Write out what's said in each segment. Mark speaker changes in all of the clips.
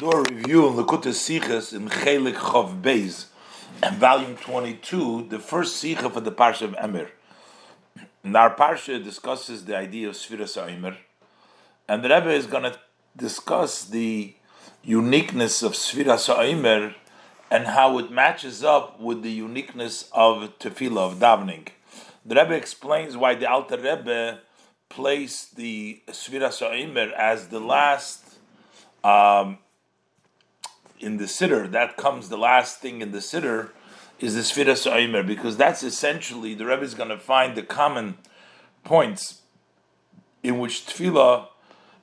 Speaker 1: do a review in Likkutei Sichos in Chelek Chov Beis, and volume 22, the first Sicha for the Parsha of Emor. And our Parsha discusses the idea of Sfiras Eimer, and the Rebbe is going to discuss the uniqueness of Sfiras Eimer and how it matches up with the uniqueness of Tefillah, of davening. The Rebbe explains why the Alter Rebbe placed the Sfiras Eimer as the last um, in the siddur, that comes the last thing in the siddur, is the Sfiras Oimer, because that's essentially, the Rebbe is going to find the common points in which tefillah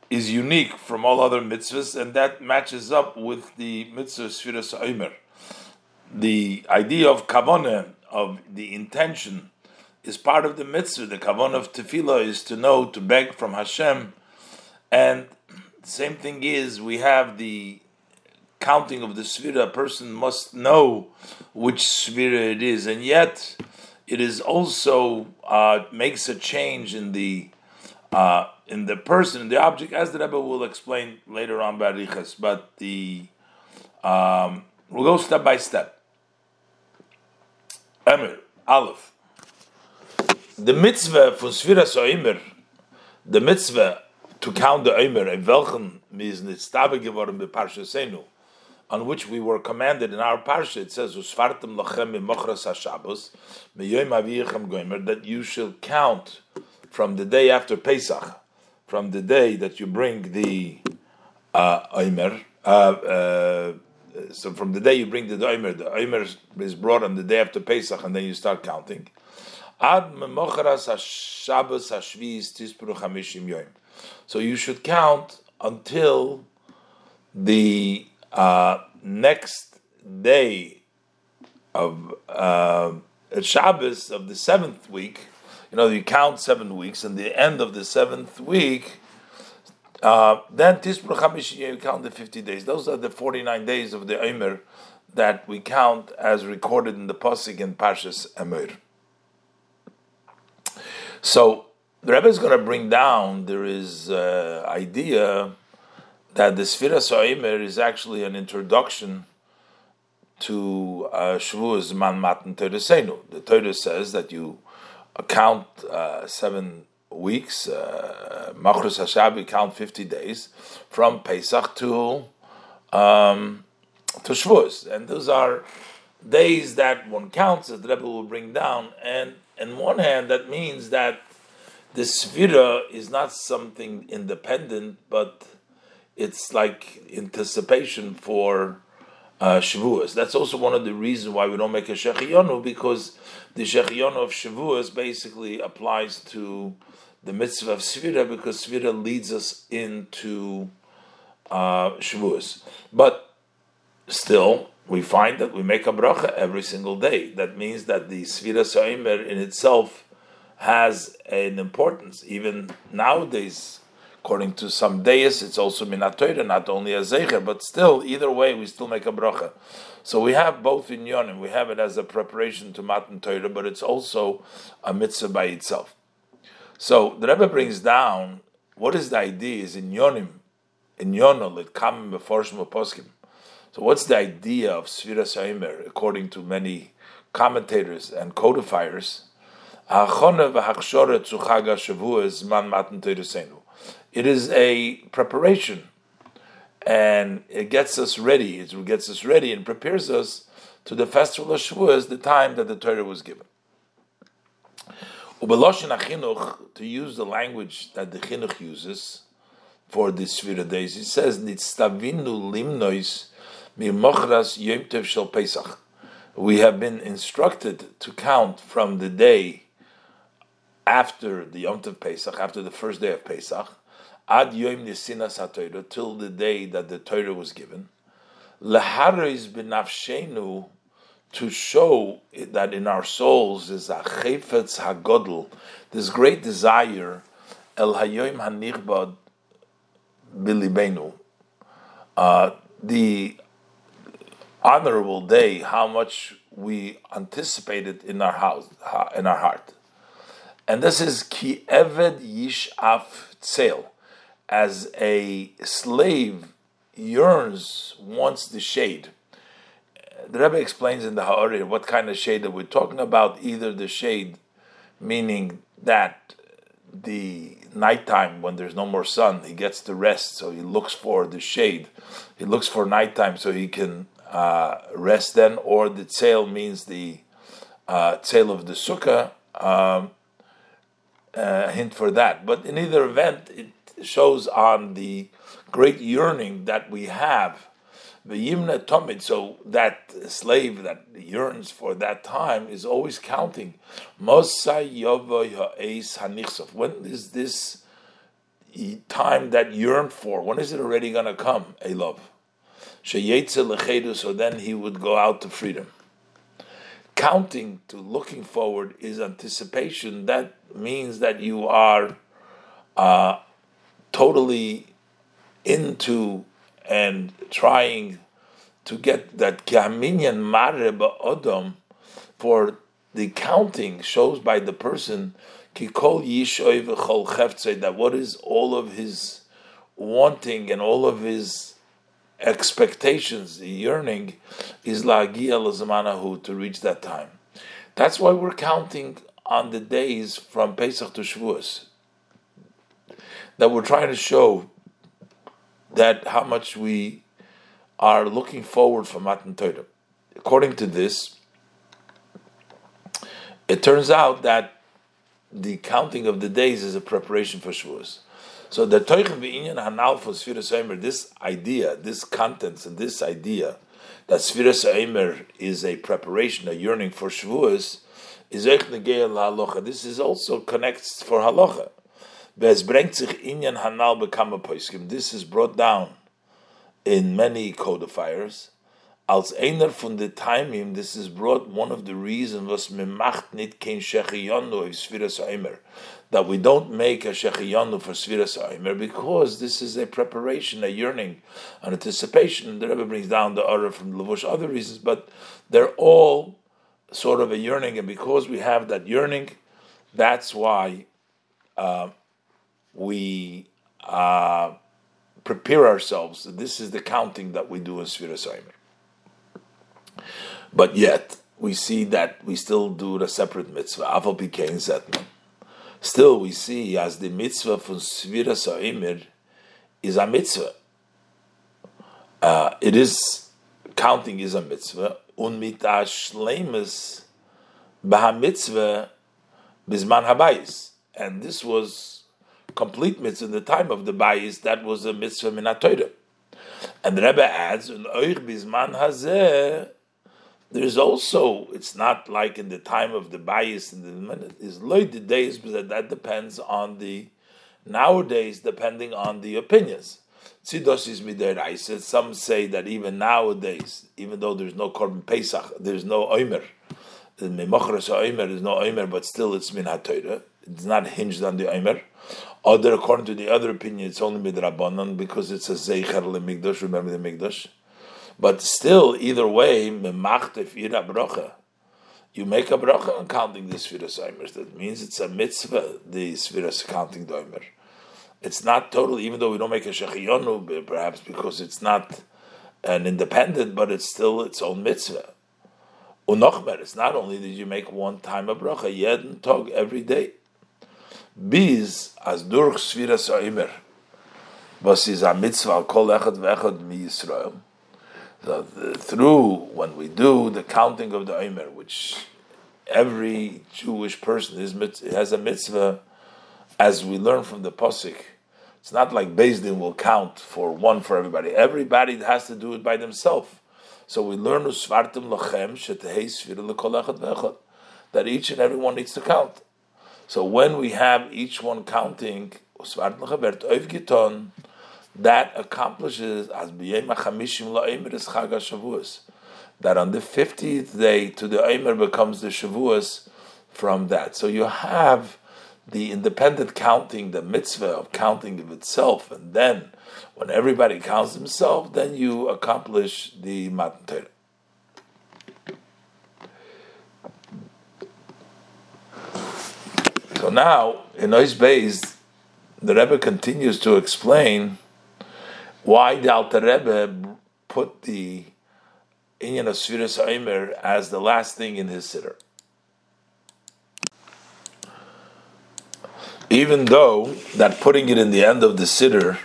Speaker 1: is unique from all other mitzvahs, and that matches up with the mitzvah Sfiras Oimer. The idea of kavanah, of the intention, is part of the mitzvah. The kavanah of tefillah is to know, to beg from Hashem, and same thing is we have the counting of the svira. A person must know which svira it is, and yet it is also uh, makes a change in the uh, in the person, in the object, as the Rebbe will explain later on by Riches. But the um, we'll go step by step. Emir Aleph. The mitzvah for Svira Soimer, the mitzvah to count the Eimer, in welchen mis nitztabe geworden be Parsha Senu, on which we were commanded in our Parsha, it says, ha-Shabbos, goimer, that you shall count from the day after Pesach, from the day that you bring the uh, Eimer, uh, uh, so from the day you bring the Eimer, the Eimer is brought on the day after Pesach, and then you start counting. Ad memochras ha-Shabbos yoim. So you should count until the uh, next day of uh, Shabbos of the seventh week. You know, you count seven weeks, and the end of the seventh week, uh, then Tisbur Chamish, you count the 50 days. Those are the 49 days of the Omer that we count as recorded in the Pasik in Pashas Emor. So the Rebbe is going to bring down there is uh, idea that the Sfira Soimer is actually an introduction to uh, Shavuos Man Matan Teresenu. The Torah says that you count uh, seven weeks, uh, Machrus you count 50 days from Pesach to um, to Shavuos. And those are days that one counts, as the Rebbe will bring down. And in one hand, that means that the Svira is not something independent, but it's like anticipation for uh, Shavuos. That's also one of the reasons why we don't make a Shechiyonu, because the Shechiyonu of Shavuos basically applies to the mitzvah of Svira, because Svira leads us into uh, Shavuos. But still, we find that we make a bracha every single day. That means that the Svira Saimer in itself has an importance. Even nowadays, according to some deis, it's also minatoira, not only a zecher, but still, either way, we still make a bracha. So we have both in yonim. We have it as a preparation to matan Torah, but it's also a mitzvah by itself. So the Rebbe brings down what is the idea is in yonim, in yonol, it come before poskim. So what's the idea of Svira Saimer, according to many commentators and codifiers? It is a preparation, and it gets us ready. It gets us ready and prepares us to the festival of Shavuos, the time that the Torah was given. To use the language that the chinuch uses for the Svira days, it says "Nitztavinu limnois mimochras yom tev shel Pesach." We have been instructed to count from the day after the Yom Tov Pesach, after the first day of Pesach, ad yom nisinas haTorah, till the day that the Torah was given, leharis benafshenu, to show that in our souls is a chayfetz hagodl, this great desire, el hayoim hanichbad bilibenu, uh, the honorable day, how much we anticipated in our house, in our heart. And this is ki eved yishaf tzel, as a slave yearns, wants the shade. The Rebbe explains in the Ha'ari what kind of shade that we're talking about. Either the shade, meaning that the nighttime when there's no more sun, he gets to rest, so he looks for the shade. He looks for nighttime so he can uh, rest then, or the tail means the uh, tzail of the sukkah. Um, uh, hint for that, but in either event, it shows on the great yearning that we have. The Yimna Tomid, so that slave that yearns for that time is always counting. When is this time that yearn for? When is it already going to come? A love. So then he would go out to freedom. Counting to looking forward is anticipation. That means that you are uh, totally into and trying to get that kaminyan mareb odom for the counting shows by the person kikol yishoy v'chol that what is all of his wanting and all of his expectations, yearning, is la'agia l'zamanahu to reach that time. That's why we're counting on the days from Pesach to Shavuos. That we're trying to show that how much we are looking forward for Matan Torah. According to this, it turns out that the counting of the days is a preparation for Shavuos. So the Toichem V'inyan Hanal for Sfiras Eimer, this idea, this contents and this idea that Sfiras Eimer is a preparation, a yearning for Shavuos, is This is also connects for Halacha. This is brought down in many codifiers. Als einer von the timing, this is brought one of the reasons was me macht nit kein shechiyonu Sfiras that we don't make a shechiyanu for Sviras Aimer because this is a preparation, a yearning, an anticipation. The Rebbe brings down the order from the Levush, other reasons, but they're all sort of a yearning, and because we have that yearning, that's why uh, we uh, prepare ourselves. This is the counting that we do in Aimer. But yet, we see that we still do the separate mitzvah. Aval Pikein Zetman. Still, we see as the mitzvah from Svira Sa'imir is a mitzvah. Uh, it is, counting is a mitzvah. Un mitash shleimus baha mitzvah bizman habayis. And this was complete mitzvah in the time of the bayis. That was a mitzvah minatoyre. And the Rebbe adds, there's also, it's not like in the time of the bias in the minute, is loy the days, but that depends on the, nowadays, depending on the opinions. Is. Some say that even nowadays, even though there's no korban pesach, there's no oimer. The memochras oimer is no oimer, but still it's min It's not hinged on the oimer. Other, according to the other opinion, it's only midrabanan because it's a zeicher lemigdosh. Remember the migdosh. But still, either way, you make a bracha on counting the Sfiras Oimers. That means it's a mitzvah, the Sfiras counting the Oimer. It's not totally, even though we don't make a Shechiyonu, perhaps because it's not an independent, but it's still its own mitzvah. Unochmer, it's not only that you make one time a bracha, jeden tog every day. Biz, as durch Sfiras Oimer, was is a mitzvah, kol echad vechad mi Yisrael, so through when we do the counting of the Omer, which every Jewish person is has a mitzvah, as we learn from the posik. It's not like Beis Din will count for one for everybody. Everybody has to do it by themselves. So we learn usvartim lachem that each and every one needs to count. So when we have each one counting, that accomplishes as. That on the fiftieth day to the Omer becomes the Shavuos from that. So you have the independent counting, the mitzvah of counting of itself, and then when everybody counts himself, then you accomplish the Matan Torah. So now, in Ois Beis, the Rebbe continues to explain why the Alter Rebbe put the Inyan of Sfiras Omer as the last thing in his Siddur. Even though that putting it in the end of the Siddur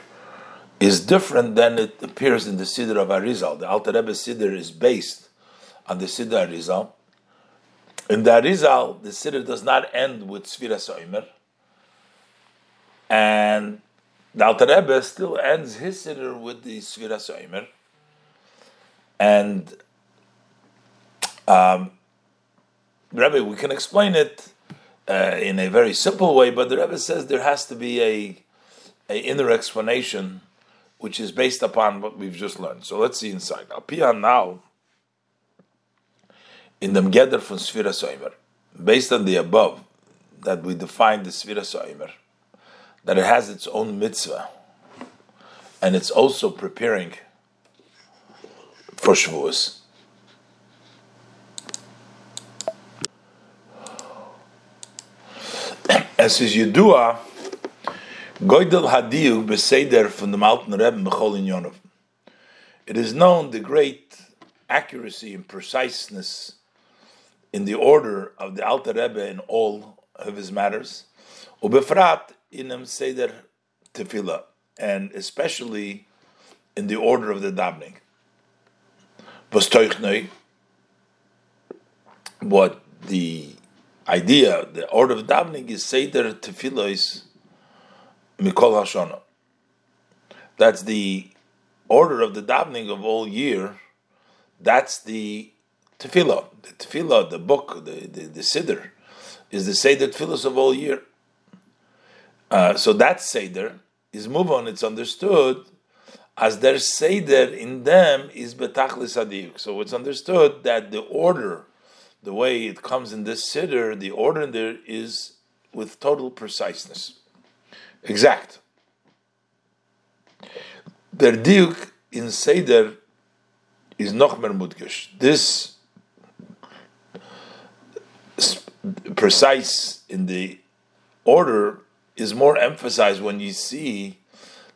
Speaker 1: is different than it appears in the Siddur of Arizal. The Alter Rebbe Siddur is based on the Siddur Arizal. In the Arizal, the Siddur does not end with Sfiras Omer, and the Alter Rebbe still ends his Siddur with the Sfiras Omer. And um, Rebbe, we can explain it uh, in a very simple way, but the Rebbe says there has to be a, a inner explanation which is based upon what we've just learned. So let's see inside. Alpian now, in the Mgeder from Sfira Soimer, based on the above, that we define the Sfira Soimer, that it has its own mitzvah, and it's also preparing for Shavuos. As is Yedua, Goydel Hadiyu Beseder from the Mountain Rebbe Mechol Yonov. It is known the great accuracy and preciseness in the order of the Alter Rebbe in all of his matters, ubefrat inem seder tefillah, and especially in the order of the davening. What the idea, the order of davening is seder tefillah is mikol hashana. That's the order of the davening of all year. That's the tefillah. The tefillah, the book, the, the, the siddur, is the seder tefillahs of all year. Uh, so that seder is move on. It's understood as their seder in them is betachlis adiyuk. So it's understood that the order, the way it comes in this siddur, the order there is with total preciseness, exact. Their diuk in seder is noch mer mudgish. This precise in the order is more emphasized when you see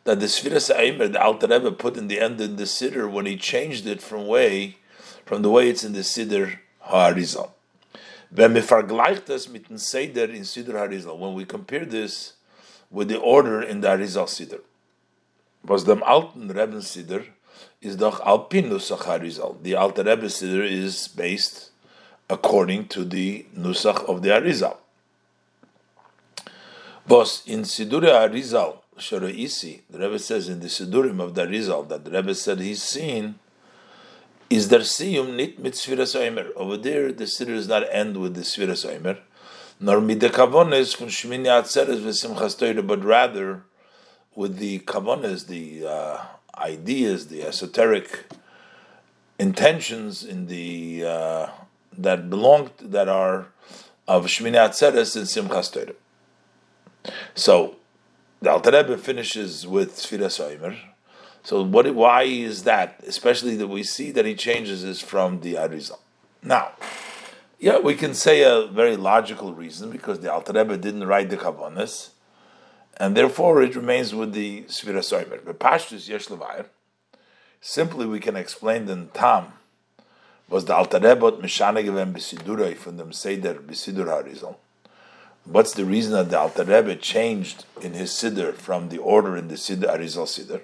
Speaker 1: that the Sfiras Aimer, the Alter Rebbe put in the end in the Siddur when he changed it from way from the way it's in the Siddur Ha'arizal. When we compare this with the order in the Arizal Siddur, was the Alten Rebbe Siddur is doch Alpinus Harizal. The Alter Rebbe Siddur is based according to the Nusach of the Arizal. But in Sidure Arizal, Sharaisi, the Rebbe says in the Sidurim of the Arizal that the Rebbe said he's seen, is there siyum nit mit Sfiras Oimer. Over there, the Siddur does not end with the Sfiras Oimer, nor mit the Kavones from Shmini Atzeres v'Simchas but rather with the Kavones, the uh, ideas, the esoteric intentions in the uh, that belong that are of Shmini Atzeres and Simchas Torah. So the Alter Rebbe finishes with Sfiras Oimer. So what? Why is that? Especially that we see that he changes this from the Arizal. Now, yeah, we can say a very logical reason because the Alter Rebbe didn't write the Kavanas, and therefore it remains with the Sfiras Oimer. But Pashtus Yesh Simply, we can explain the Tam was the Alter Rebbe Mishane given Besidurai from the Seder Besidur Harizal. What's the reason that the Alter Rebbe changed in his Siddur from the order in the Siddur Arizal Siddur?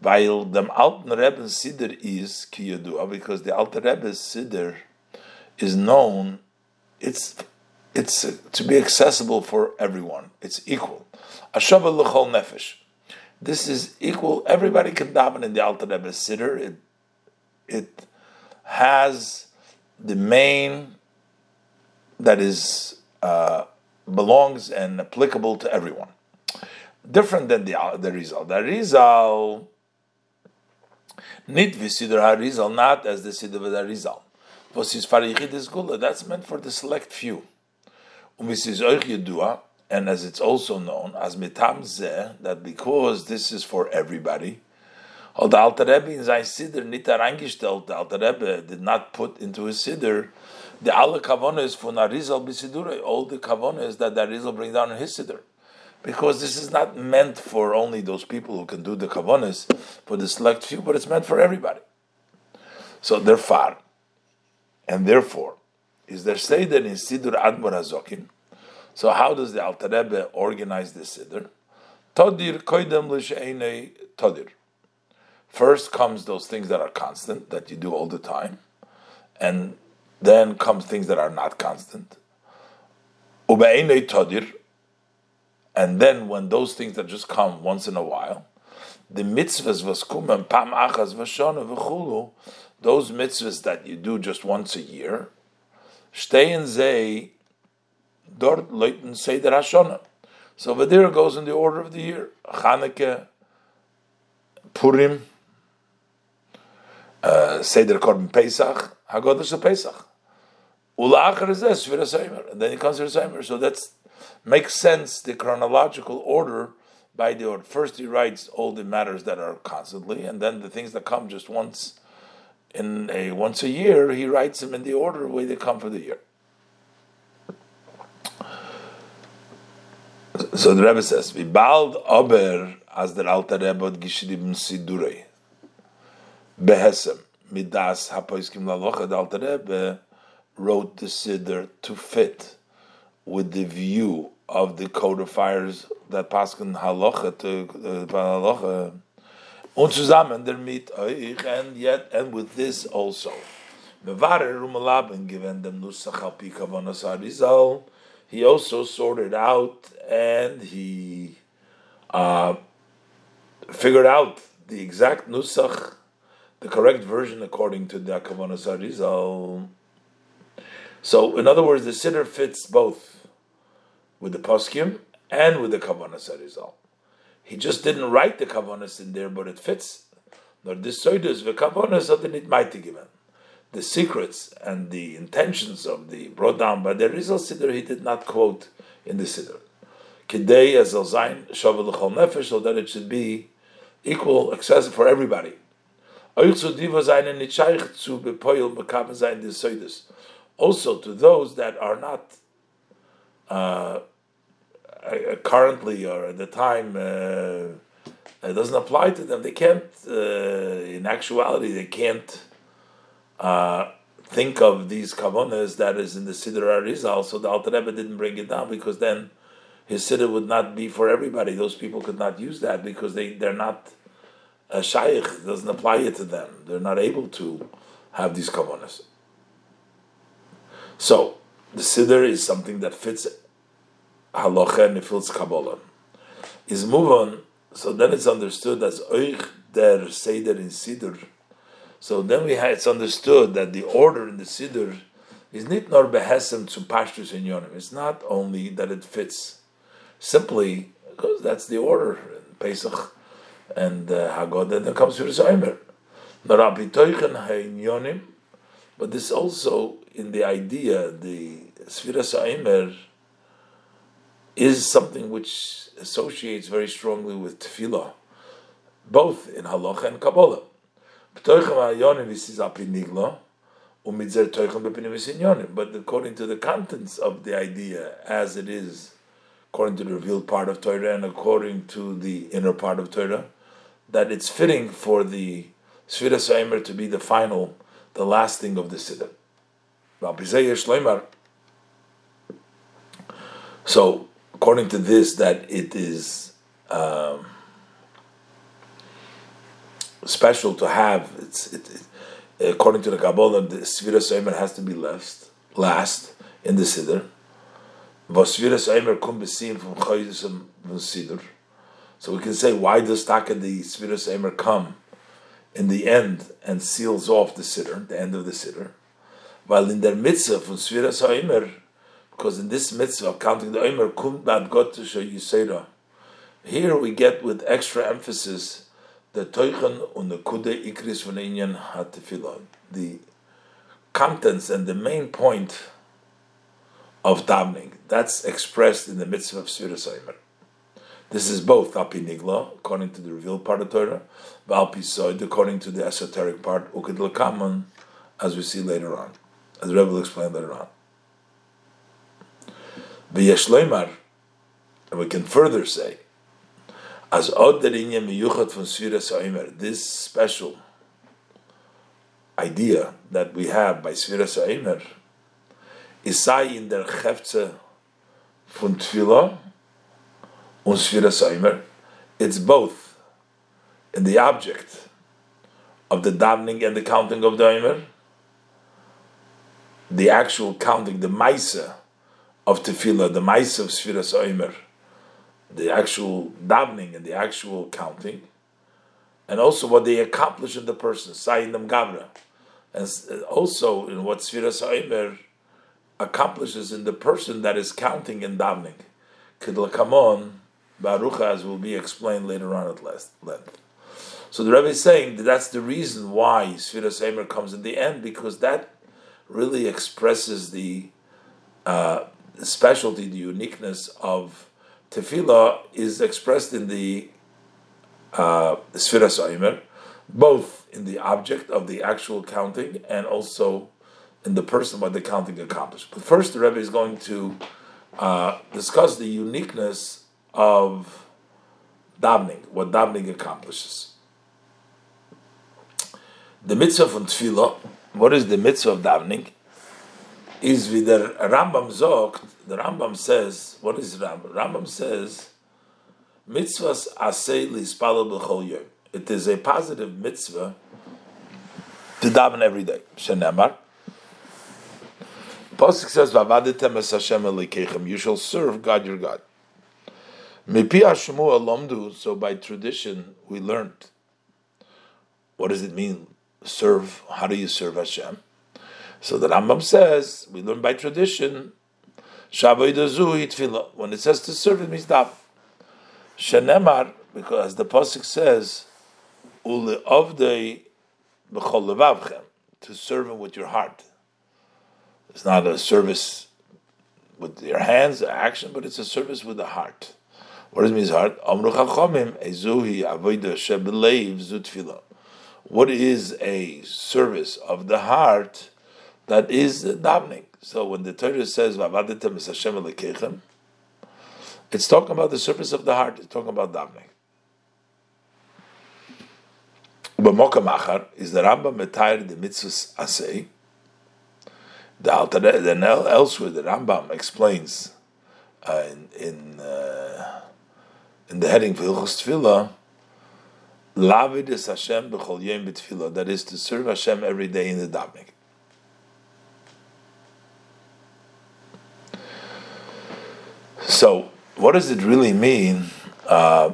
Speaker 1: While the Alter Rebbe's Siddur is Kiyadua, because the Alter Rebbe's Siddur is known, it's it's to be accessible for everyone. It's equal. Ashava l'chol nefesh. This is equal. Everybody can daven in the Alter Rebbe's Siddur. It, it has the main that is uh, belongs and applicable to everyone. Different than the the Rizal. The Rizal nit v'sidur harizal not as the siddur of the Rizal. That's meant for the select few. And as it's also known as mitam that because this is for everybody, Al the Alter Rebbe in sein Siddur nicht hereingestellt, the Alter Rebbe did not put into his Siddur the alle kavonas von Arizal bisidure, all the kavonas that Arizal bring down in his Siddur. because this is not meant for only those people who can do the kavanas, for the select few, but it's meant for everybody. So they're far. And therefore, is there that in Siddur Admor Hazokin? So how does the Alter Rebbe organize the Siddur? Todir koidem l'she'enei todir. First comes those things that are constant, that you do all the time, and then comes things that are not constant. Todir, and then when those things that just come once in a while, the mitzvahs vaskumen pam achas v'shona v'chulu, those mitzvahs that you do just once a year, stein zei dort leuten seder hashona. So there goes in the order of the year: Chanukah, Purim, uh, Seder Korban Pesach, Haggadah Pesach. Ulachar is this and then it comes to Seimer. So that makes sense the chronological order by the order. First he writes all the matters that are constantly, and then the things that come just once in a once a year, he writes them in the order way they come for the year. So the Rebbe says, "Vibald ober as der Alter Rebbe geschrieben sidurei behesem midas hapoiskim lalocha." The Alter Rebbe wrote the siddur to fit with the view of the codifiers that pasken halacha to uh, halacha und zusammen damit euch and yet and with this also mevarer umalaben given them nusach al pi arizal he also sorted out and he uh, figured out the exact nusach the correct version according to the kavanas arizal so in other words the siddur fits both with the poskim and with the kavanas arizal. He just didn't write the kavanas in there, but it fits. Nor this soidus the nitmaiti given. The secrets and the intentions of the brought down by the Rizal Siddur he did not quote in the Siddur. Kidei as zayin shavel l'chol nefesh, so that it should be equal, accessible for everybody. Also to those that are not uh, currently or at the time uh, it doesn't apply to them. They can't, uh, in actuality, they can't uh, think of these kavonas that is in the Siddur Arizal. So the Alter Rebbe didn't bring it down because then his Siddur would not be for everybody. Those people could not use that because they, they're not a shaykh. Doesn't apply it to them. They're not able to have these kavonas. So the Siddur is something that fits halacha and it fits kabbalah. Is move on, so then it's understood as oich der seder in siddur. So then we it's understood that the order in the siddur is not nor behesem to pashtus in yonim. It's not only that it fits simply because that's the order in Pesach and uh, Haggadah, then comes to the. But this also in the idea, the Sfira Sa'imer is something which associates very strongly with tefillah, both in halacha and kabbalah. But according to the contents of the idea, as it is, according to the revealed part of Torah and according to the inner part of Torah, that it's fitting for the Sfira Saimer to be the final, the last thing of the Siddur. So, according to this, that it is um, special to have. It's it, it, according to the Kabbalah, the Svira Seimer has to be last, last in the Siddur. Svira Seimer kum besim from Siddur. So we can say, why does Taka the Svira Seimer come in the end and seals off the Siddur, the end of the Siddur? While in der Mitzvah from Svira Seimer, because in this mitzvah of counting the Omer, kum bad got to show Yisera. Here we get with extra emphasis the toichen und the kude ikris von inyan hatefillah, the contents and the main point of davening. That's expressed in the mitzvah of Sfiras Omer. This is both Apinigla, according to the revealed part of Torah, Valpisoid, according to the esoteric part, Ukid Lakaman, as we see later on, as Rebbe will explain later on. V'yeshloimar, And we can further say, as od miyuchat from Sfiras this special idea that we have by Sfiras Ha'omer is in der Chefze von Tfilah und Sfiras. It's both in the object of the davening and the counting of the the actual counting, the Maisa of Tefillah, the Maisa of Sfiras Omer, the actual davening and the actual counting, and also what they accomplish in the person, Sayin Them Gavra, and also in what Sfiras Omer accomplishes in the person that is counting and davening. Kidlakamon, Baruch as will be explained later on at length. So the Rebbe is saying that that's the reason why Sfiras Eimer comes in the end, because that really expresses the, uh, specialty, the uniqueness of tefillah is expressed in the uh, Sfiras Eimer, both in the object of the actual counting and also in the person what the counting accomplished. But first, the Rebbe is going to uh, discuss the uniqueness of davening, what davening accomplishes. The mitzvah von Tefillah, what is the mitzvah of davening? Is with the Rambam Zogt, the Rambam says, what is Rambam? Rambam says, mitzvahs asay lispalel b'chol yom. It is a positive mitzvah to daven every day. Shenemar. Pasuk says, "Vavadetem es Hashem elikechem." You shall serve God your God. So by tradition we learned. What does it mean? serve, how do you serve Hashem? So the Rambam says, we learn by tradition, when it says to serve, it means daven. Shenemar, because the Pasuk says, Ule avdei to serve him with your heart. It's not a service with your hands, action, but it's a service with the heart. What does mean, heart? Amru chachomim, ezuhi avodah shebeleiv zutfila. what is a service of the heart that is davening. So when the Torah says Hashem it's talking about the service of the heart. It's talking about davening. B'mokam achar is the Rambam metayr the mitzvahs asay. The Alter, then elsewhere the Rambam explains uh, in in, uh, in the heading for Hilchos Lavid is Hashem b'chol yom b'tfilah. That is to serve Hashem every day in the davening. So, what does it really mean uh,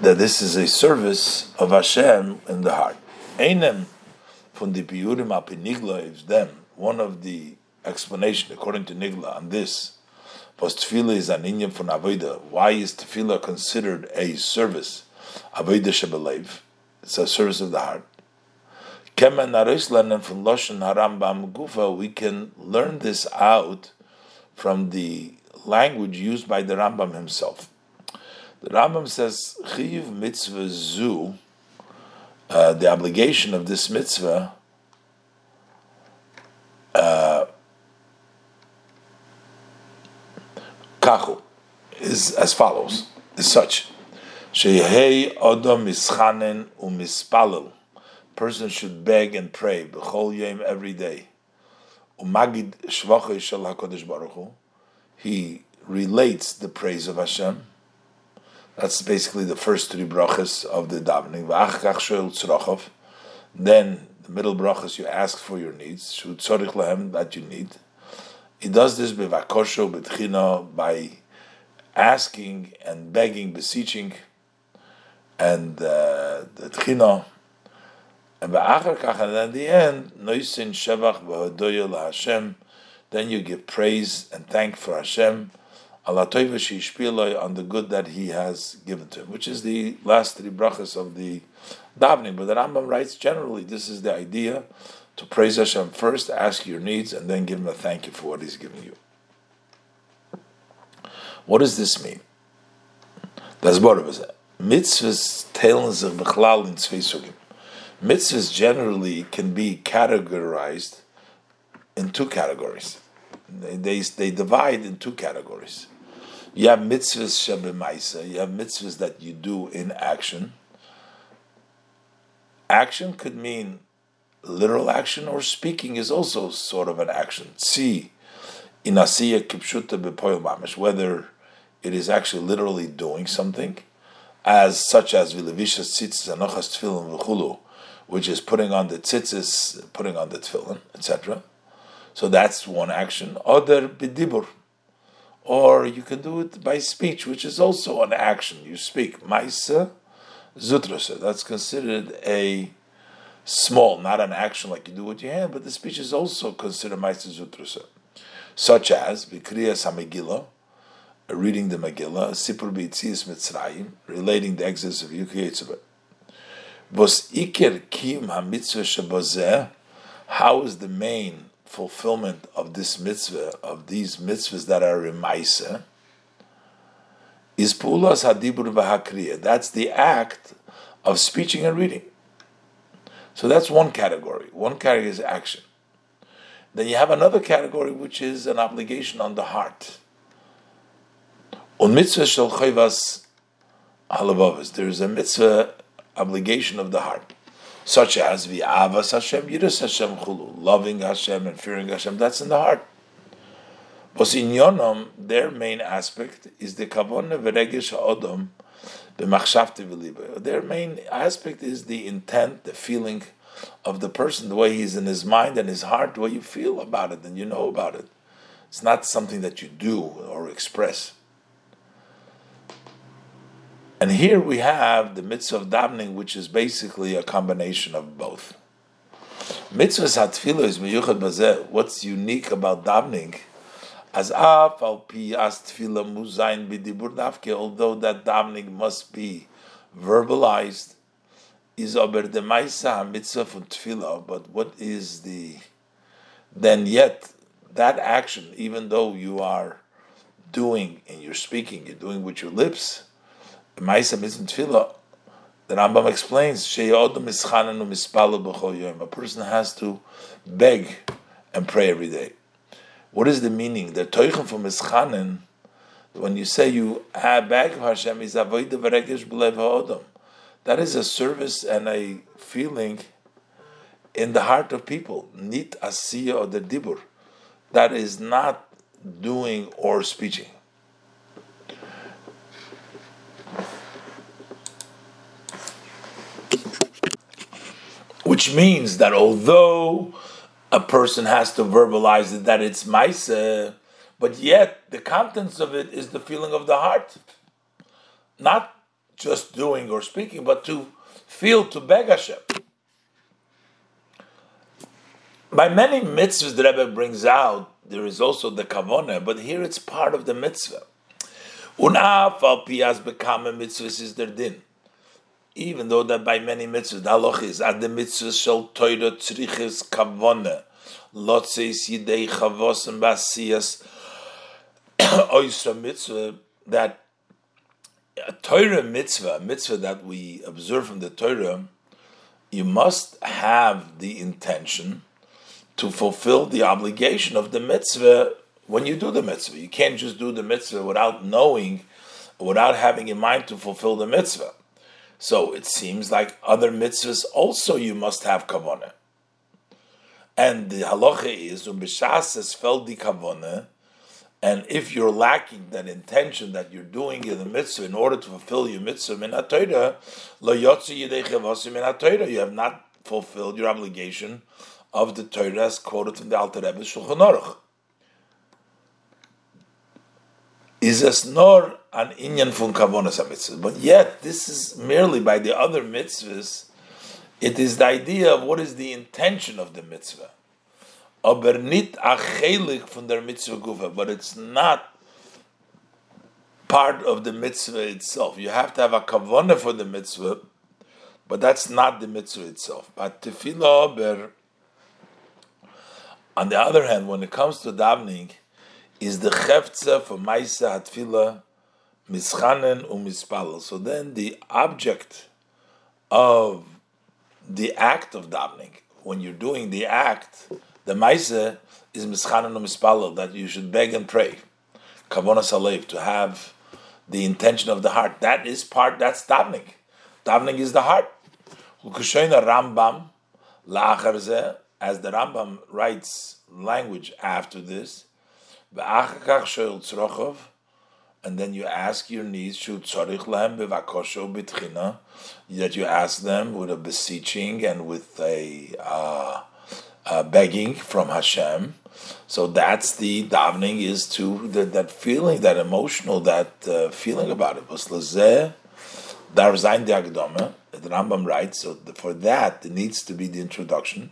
Speaker 1: that this is a service of Hashem in the heart? Einem from the Piyurim Apinigla is them. One of the explanation according to Nigla on this was tefillah is an from avoda. Why is tefillah considered a service? Avodah Shebelev. It's a service of the heart. Gufa, we can learn this out from the language used by the Rambam himself. The Rambam says, Chiv mitzvah zu, uh, the obligation of this mitzvah, uh, kachu, is as follows, is such. Shehei Odom Mischanen Umispalel. Person should beg and pray b'chol yom every day. Umagid shvachei shel Hakadosh Baruch Hu. He relates the praise of Hashem. That's basically the first three brachas of the davening. V'achkach shel. Then the middle brachas you ask for your needs. Shu tzorich lahem that you need. He does this b'vakosho b'tchina by asking and begging, beseeching and uh, the Tchina. And then at the end, Noisin Shevach V'Hodoya Hashem. Then you give praise and thank for Hashem, Allah on the good that He has given to him, which is the last three brachas of the davening. But the Rambam writes generally, this is the idea to praise Hashem first, ask your needs, and then give Him a thank you for what He's given you. What does this mean? That's what it was mitzvahs teilen sich bechlal in zwei. Mitzvahs generally can be categorized in two categories. They, they, they divide in two categories. You have mitzvahs shabemaisa. You have mitzvahs that you do in action. Action could mean literal action, or speaking is also sort of an action. See, in asiya kipshuta bepoil mamish, whether it is actually literally doing something, as such as vilevisha tzitzis anochas tefillin v'chulu, which is putting on the tzitzis, putting on the tefillin, etc. So that's one action. Other bidibur, or you can do it by speech, which is also an action. You speak maisa zutrasa. That's considered a small, not an action like you do with your hand, but the speech is also considered maisa zutrasa, such as vikriyas hamegillah, reading the Megillah, Sipur B'Yitzias Mitzrayim, relating the exodus of Yukiyetzibah. Vos iker kim ha-mitzvah shabazeh, how is the main fulfillment of this mitzvah, of these mitzvahs that are in Maisa, is pulas hadibur v'hakriya. That's the act of speaking and reading. So that's one category. One category is action. Then you have another category which is an obligation on the heart. On mitzvah shel chayvas halavavas. There is a mitzvah obligation of the heart, such as v'avas Hashem, yiras Hashem chulu, loving Hashem and fearing Hashem. That's in the heart. But in Yonam, their main aspect is the kavona v'regesh ha'odom. Their main aspect is the intent, the feeling of the person, the way he's in his mind and his heart, the way you feel about it and you know about it. It's not something that you do or express. And here we have the mitzvah of davening, which is basically a combination of both. Mitzvah hatfila is miyuchad bazeh. What's unique about davening? As af al pi as tefillah muzayin b'dibur dafke, although that davening must be verbalized, is ober de maisa mitzvah from tefillah. But what is the then yet that action, even though you are doing and you're speaking, you're doing with your lips Maisa Mitzvah Tefillah, the Rambam explains, A person has to beg and pray every day. What is the meaning? The Teuchen from Mischanen, when you say you have beg of Hashem, is avoid the veregesh b'lev ha'odom. That is a service and a feeling in the heart of people. Nit asiya or the dibur. That is not doing or speaking. Which means that although a person has to verbalize it that it's maisa, but yet the contents of it is the feeling of the heart. Not just doing or speaking, but to feel to beg Hashem. By many mitzvahs the Rebbe brings out, there is also the kavona, but here it's part of the mitzvah. Unaf al pias bekame mitzvahs is their din even though that by many mitzvahs, the halach is at the mitzvahs shall toira tzriches kavone, lotzeis yidei chavos and basiyas oisra mitzvah, that a Torah mitzvah, a mitzvah that we observe from the Torah, you must have the intention to fulfill the obligation of the mitzvah when you do the mitzvah. You can't just do the mitzvah without knowing, without having in mind to fulfill the mitzvah. So it seems like other mitzvahs also you must have kavanah. And the halacha is umbishasas fel di kavanah. And if you're lacking that intention that you're doing in the mitzvah in order to fulfill your mitzvah min lo min you have not fulfilled your obligation of the Torah as quoted from the Alter Rebbe Shulchan Aruch. Is as nor an inyan fun kavonas mitzvahs. But yet, this is merely by the other mitzvahs. It is the idea of what is the intention of the mitzvah. Aber nit achelik from der mitzvah gufa, but it's not part of the mitzvah itself. You have to have a kavanah for the mitzvah, but that's not the mitzvah itself. But tefillah aber, on the other hand, when it comes to davening, is the chefza for maisa hatfilah mischanen umispal. So then the object of the act of davening, when you're doing the act, the maisa is mischanen umispal, that you should beg and pray. kavonas alev, to have the intention of the heart. That is part. That's davening. Davening is the heart. Rambam as the Rambam writes language after this, and then you ask your needs, that you ask them with a beseeching and with a, uh, a begging from Hashem. So that's the davening is to the, that feeling, that emotional, that uh, feeling about it. The Rambam writes, so for that, it needs to be the introduction.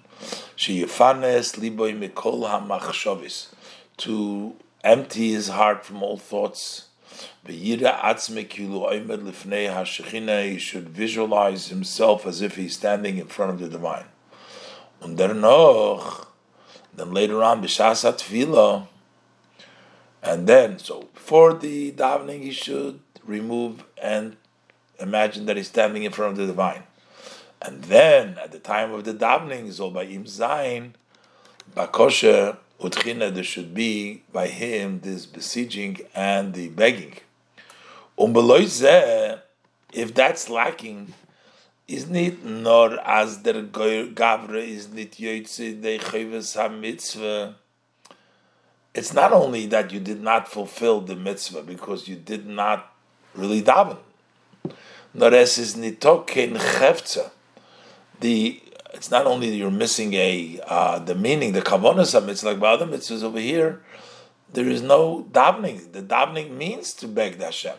Speaker 1: To empty his heart from all thoughts. He should visualize himself as if he's standing in front of the divine. Noch, then later on, b'shasat tefillah, and then, so before the davening, he should remove and imagine that he's standing in front of the divine. And then at the time of the davening, Zol Ba'im Zayin, Bakosha Utchina, there should be by him this besieging and the begging. Um, if that's lacking, isn't it nor as der Gavre is nit yoytze de chayves mitzvah? It's not only that you did not fulfill the mitzvah because you did not really daven. Nor es is nitokin chefza the it's not only you're missing a uh, the meaning, the kavonas of mitzvah, like by other mitzvahs over here, there is no davening. The davening means to beg the Hashem.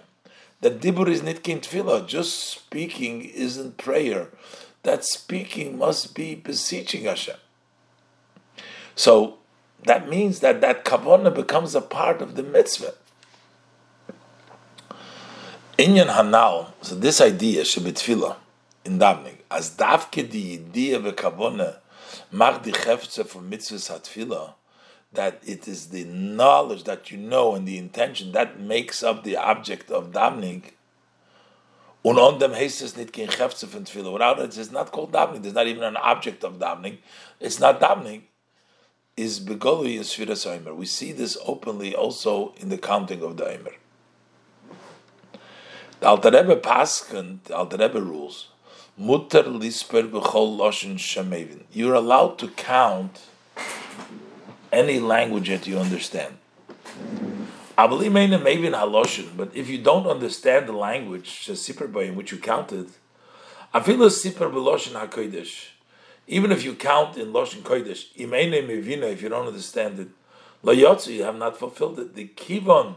Speaker 1: The dibur is nitkin tefillah. Just speaking isn't prayer. That speaking must be beseeching Hashem. So that means that that kavanah becomes a part of the mitzvah. Inyan hanal. So this idea should be tefillah in davening as davke di idea vekavona mag di chefze from mitzvahs hatfila, that it is the knowledge that you know and the intention that makes up the object of davening. Und on them heißt es nicht kein Chefze von Tefillah. Without it, it's not called davening. There's not even an object of davening. It's not davening. Is begoli in Sfiras Omer. We see this openly also in the counting of the Omer. The Alter Rebbe Paskin, the Alter Rebbe rules, Mutter lisper. You're allowed to count any language that you understand. I believe meina mayvin ha loshin, but if you don't understand the language, in which you counted, I feel siperboloshin a koidesh. even if you count in Loshen Kodesh, if you don't understand it, you have not fulfilled it. The kivon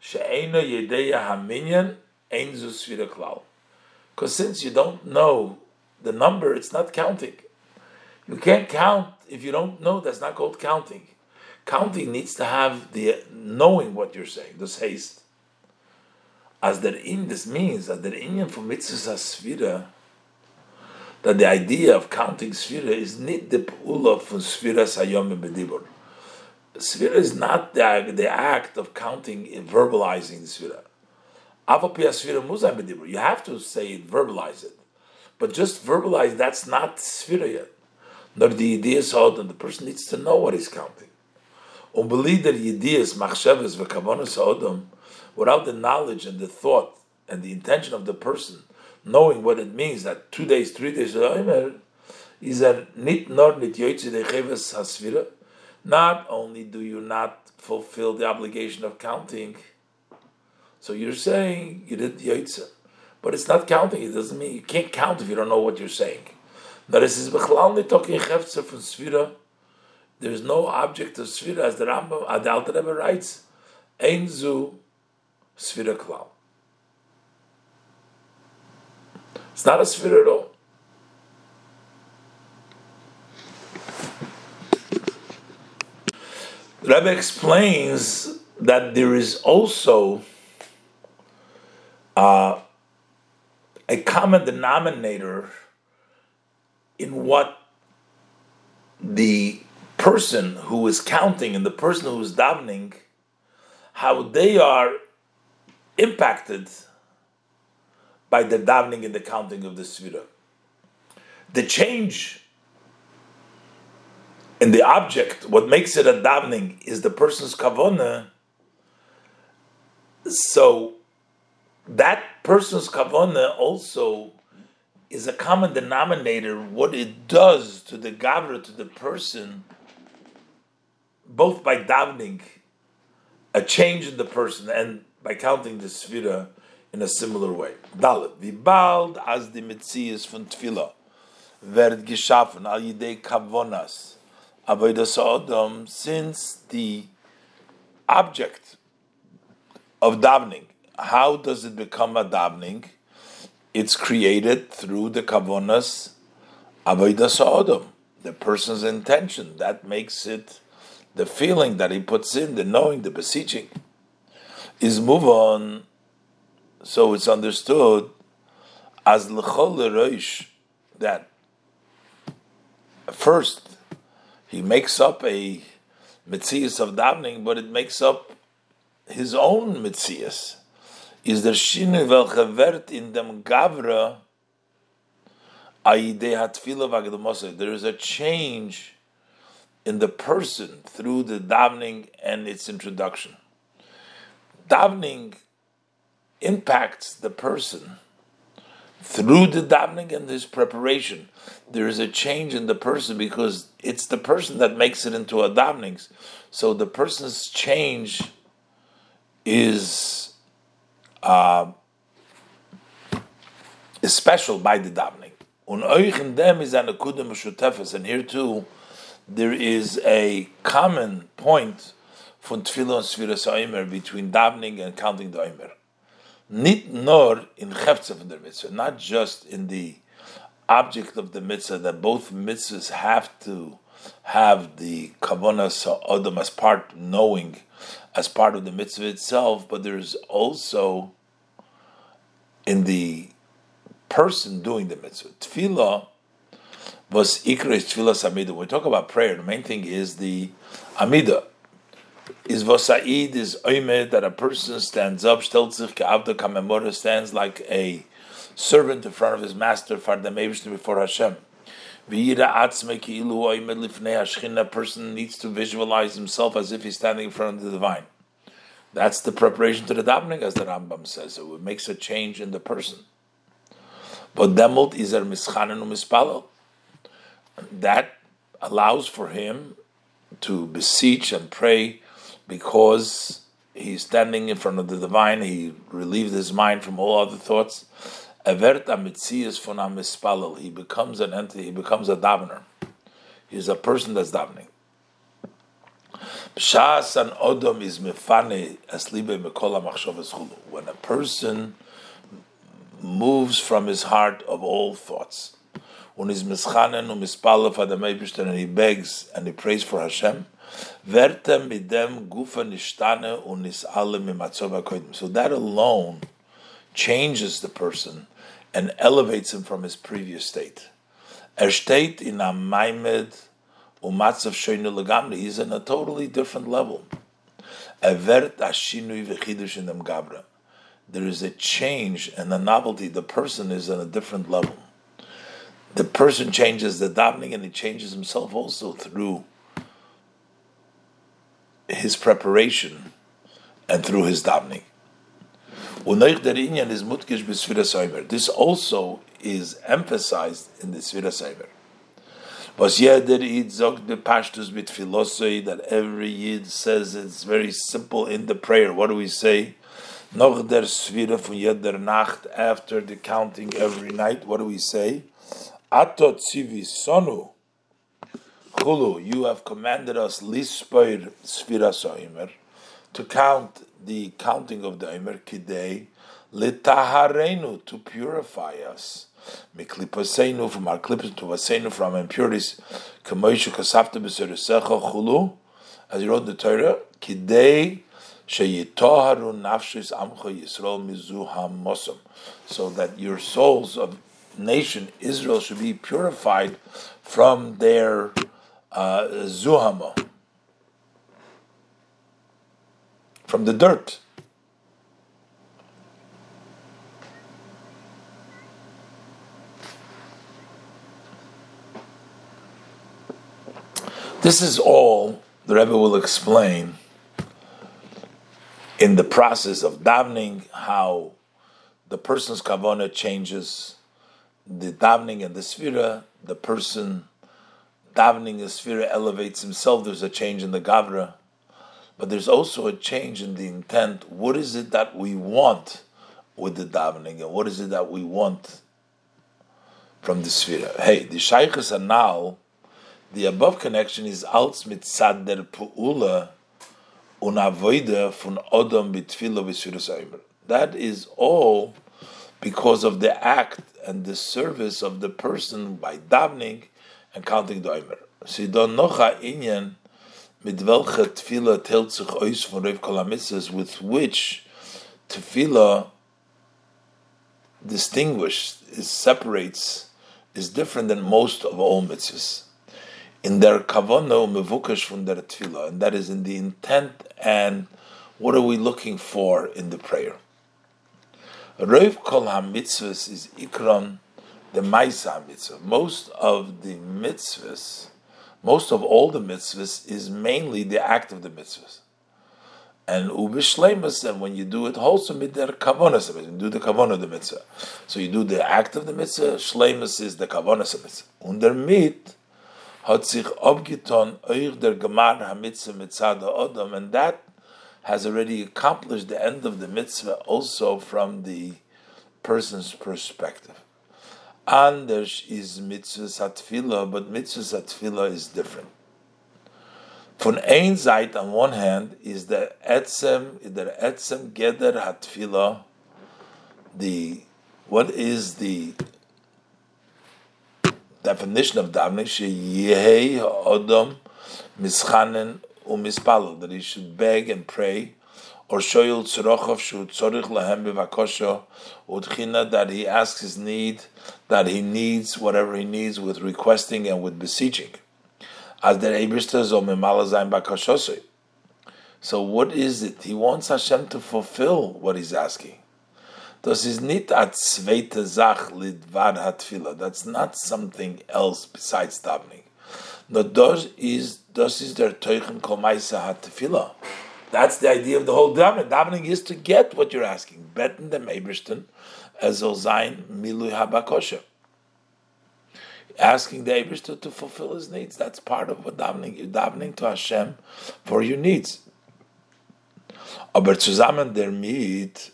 Speaker 1: she'ena yedeya haminyan ein zu klal. Because since you don't know the number, it's not counting. You can't count if you don't know. That's not called counting. Counting needs to have the knowing what you're saying. This haste. As that in this means that the Indian for mitzvah sfira, that the idea of counting sfira is not the pula from sfira sayom bedibur. Sfira is not the, the act of counting, verbalizing the. You have to say it, verbalize it. But just verbalize, that's not Sfira yet. Nor the idea so and the person needs to know what he's counting. Without the knowledge and the thought and the intention of the person, knowing what it means that two days, three days, is that. Not only do you not fulfill the obligation of counting, so you're saying you did the Yaitza. But it's not counting. It doesn't mean you can't count if you don't know what you're saying. That is Bechlal talking Chefzer from Sfira. There's no object of Sfira, as the Rambam, as the Alter Rebbe writes, Ein zu Sfira Klal. It's not a Sfira at all. Rebbe explains that there is also uh, a common denominator in what the person who is counting and the person who is davening, how they are impacted by the davening and the counting of the svira. The change in the object, what makes it a davening, is the person's kavona So that person's kavana also is a common denominator. What it does to the gavra, to the person, both by davening, a change in the person, and by counting the sfira in a similar way. Dalet, wie bald as the Metzies von Tfila wird geschaffen al yidei kavonas, avodas Adam, since the object of davening, how does it become a davening? It's created through the kavonas avodas Adam, the person's intention. That makes it the feeling that he puts in, the knowing, the beseeching. Is move on so it's understood as l'chol reish that first he makes up a mitzias of davening, but it makes up his own mitzias. Is der shinu welche in dem gavra there is a change in the person through the davening and its introduction. Davening impacts the person through the davening and his preparation. There is a change in the person because it's the person that makes it into a davening. So the person's change is uh, is special by the davening. And here too, there is a common point from tefillah and sfiras between davening and counting the oimer nit nor in chefze von mitzvah, not just in the object of the mitzvah, that both mitzvahs have to have the kavanah sa'odam as part, knowing as part of the mitzvah itself, but there's also in the person doing the mitzvah. Tefillah was ikra tefillah samida. When we talk about prayer, the main thing is the amida is Vosaid is Oimed that a person stands up, Stelzich Ka'avda Kamemora stands like a servant in front of his master, Fardamevishnu before Hashem. Person needs to visualize himself as if he's standing in front of the divine. That's the preparation to the davening, as the Rambam says. It makes a change in the person. But demult izer mischanen mispalel. That allows for him to beseech and pray because he's standing in front of the divine, he relieved his mind from all other thoughts. He becomes an entity, he becomes a davener. He's a person that's davening. Pshas an odom is mefane aslibe mekol amachshavas chulu. When a person moves from his heart of all thoughts, when he's mischanen and he begs and he prays for Hashem, so that alone changes the person and elevates him from his previous state. Er in a maimed umatzav shoynu legamri. He's in a totally different level. Er wird ashinui v'chidush in dem gabra. There is a change and a novelty. The person is on a different level. The person changes the davening and he changes himself also through his preparation and through his davening. This also is emphasized in the Sfira Seiber. Was jeder Yid sagt the Pashtus mit philosophy that every Yid says it's very simple in the prayer. What do we say? Noch der Sfira von jeder Nacht after the counting every night. What do we say? Atot tzivi sonu Chulu, you have commanded us lispoir sfiras oimer to count the counting of the oimer kidei litaharenu to purify us. Miklipaseinu from our clippers to vaseinu from impurities. Kamoishu kasafta chulu. As you wrote in the Torah kidei sheyitoharu nafshis amcha Yisrael mizu hamosam so that your souls of nation Israel should be purified from their uh, zuhama from the dirt. This is all the Rebbe will explain in the process of davening, how the person's kavana changes, the davening and the sphira, the person davening the sphira elevates himself, there's a change in the gavra, but there's also a change in the intent. What is it that we want with the davening, and what is it that we want from the sphira? Hey, the shaykhs are now, the above connection is als mit der pu'ula unavoide von Odom bitfilo v'svirus That is all because of the act and the service of the person by davening and counting the Omer. Nocha inyan mit tefillah sich ois von Rev Kolamitzes with which tefillah distinguished, is separates, is different than most of all mitzvahs in their kavano mevukash from their tefillah, and that is in the intent and what are we looking for in the prayer. Rav kol ha-mitzvahs is ikron the maisa mitzvah. Most of the mitzvahs, most of all the mitzvahs, is mainly the act of the mitzvahs. And ubishlemus, and when you do it, also mit der kavonas you do the kavanah of the mitzvah. So you do the act of the mitzvah, shlemus is the kavonas of mitzvah. Under mit, hat sich abgetan euch der Gemar HaMitzvah mitzad Adam, and that has already accomplished the end of the mitzvah also from the person's perspective. Anders is mitzvah satfila, but mitzvah satfila is different. Von ein Seite on one hand is the etzem, the etzem geder hatfila, the what is the definition of davening, sheyehei odom mischanen umispalel, that he should beg and pray, or shoyul tzorochov shu tzorich lahem bevakosho udchina, that he asks his need, that he needs whatever he needs with requesting and with beseeching. As der Eberster soll memala sein bakashosoi. So what is it? He wants Hashem to fulfill what he's asking. Das ist nicht a zweite Sach lidvar hatfila. That's not something else besides davening. No, das is das is der Teuchen kolmaisa hatfila. That's the idea of the whole davening. Davening is to get what you're asking. Betten dem Ebersten as soll sein milui habakosha. Asking the Ebersten to fulfill his needs. That's part of what davening. You're davening to Hashem for your needs. Aber zusammen damit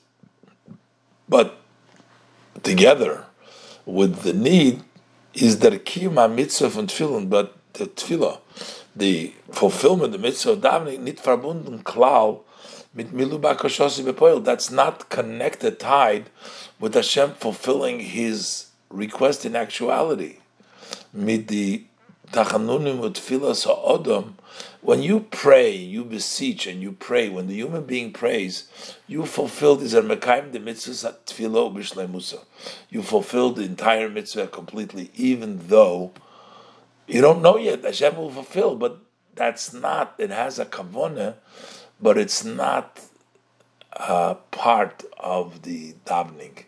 Speaker 1: but together with the need is der kiyuma mitzvah von tefillin, but the tefillah, the fulfillment, of the mitzvah of davening, nit verbunden klau mit milu bakashosi bepoil. That's not connected, tied with Hashem fulfilling His request in actuality. Mit the tachanunim utfilah sa'odom when you pray, you beseech and you pray, when the human being prays, you fulfill this mekayim the mitzvah tefillah musa. You fulfill the entire mitzvah completely, even though you don't know yet Hashem will fulfill, but that's not, it has a kavona, but it's not a part of the davening.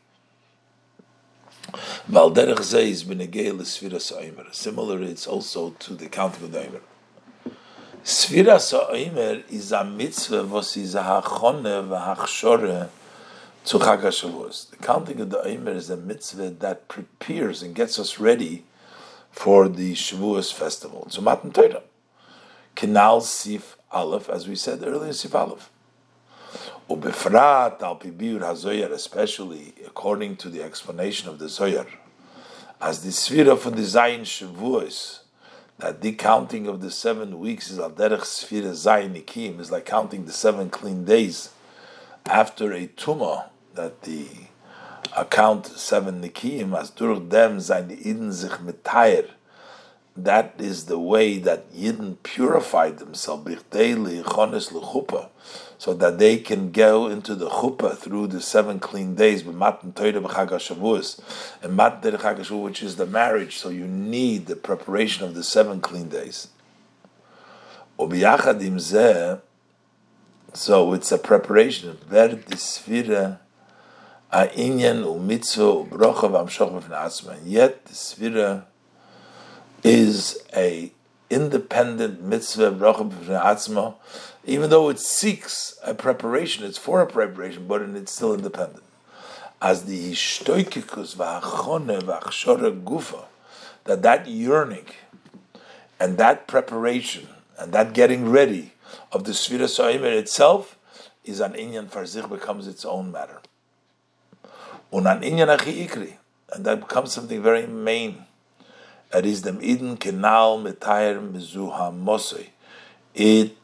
Speaker 1: Similar, it's also to the counting of the Omer. Sfira Sa'omer is a mitzvah was is a hachone v'hachshore to Chag The counting of the Omer is a mitzvah that prepares and gets us ready for the Shavuos festival. So Matan Torah. Kinal Sif Aleph, as we said earlier, Sif Aleph. Ubefrat al pibir hazoyer, especially according to the explanation of the Zoyar, as the Sfira for the Zayin Shavuos, that the counting of the seven weeks is al derech sfira zayin is like counting the seven clean days after a tuma that the account seven nikim as dur dem zayin iden sich mitayer. That is the way that Yidden purified themselves so that they can go into the chuppah through the seven clean days, and matan which is the marriage. So you need the preparation of the seven clean days. So it's a preparation. Yet the svira is a independent mitzvah, even though it seeks a preparation, it's for a preparation, but it's still independent. As the shtoikikus v'achone v'achshore gufa, that that yearning and that preparation and that getting ready of the Sfira Soimer itself is an inyan farzich becomes its own matter. Unan ikri, and that becomes something very main. It is the eden kenal metayer mizuha. It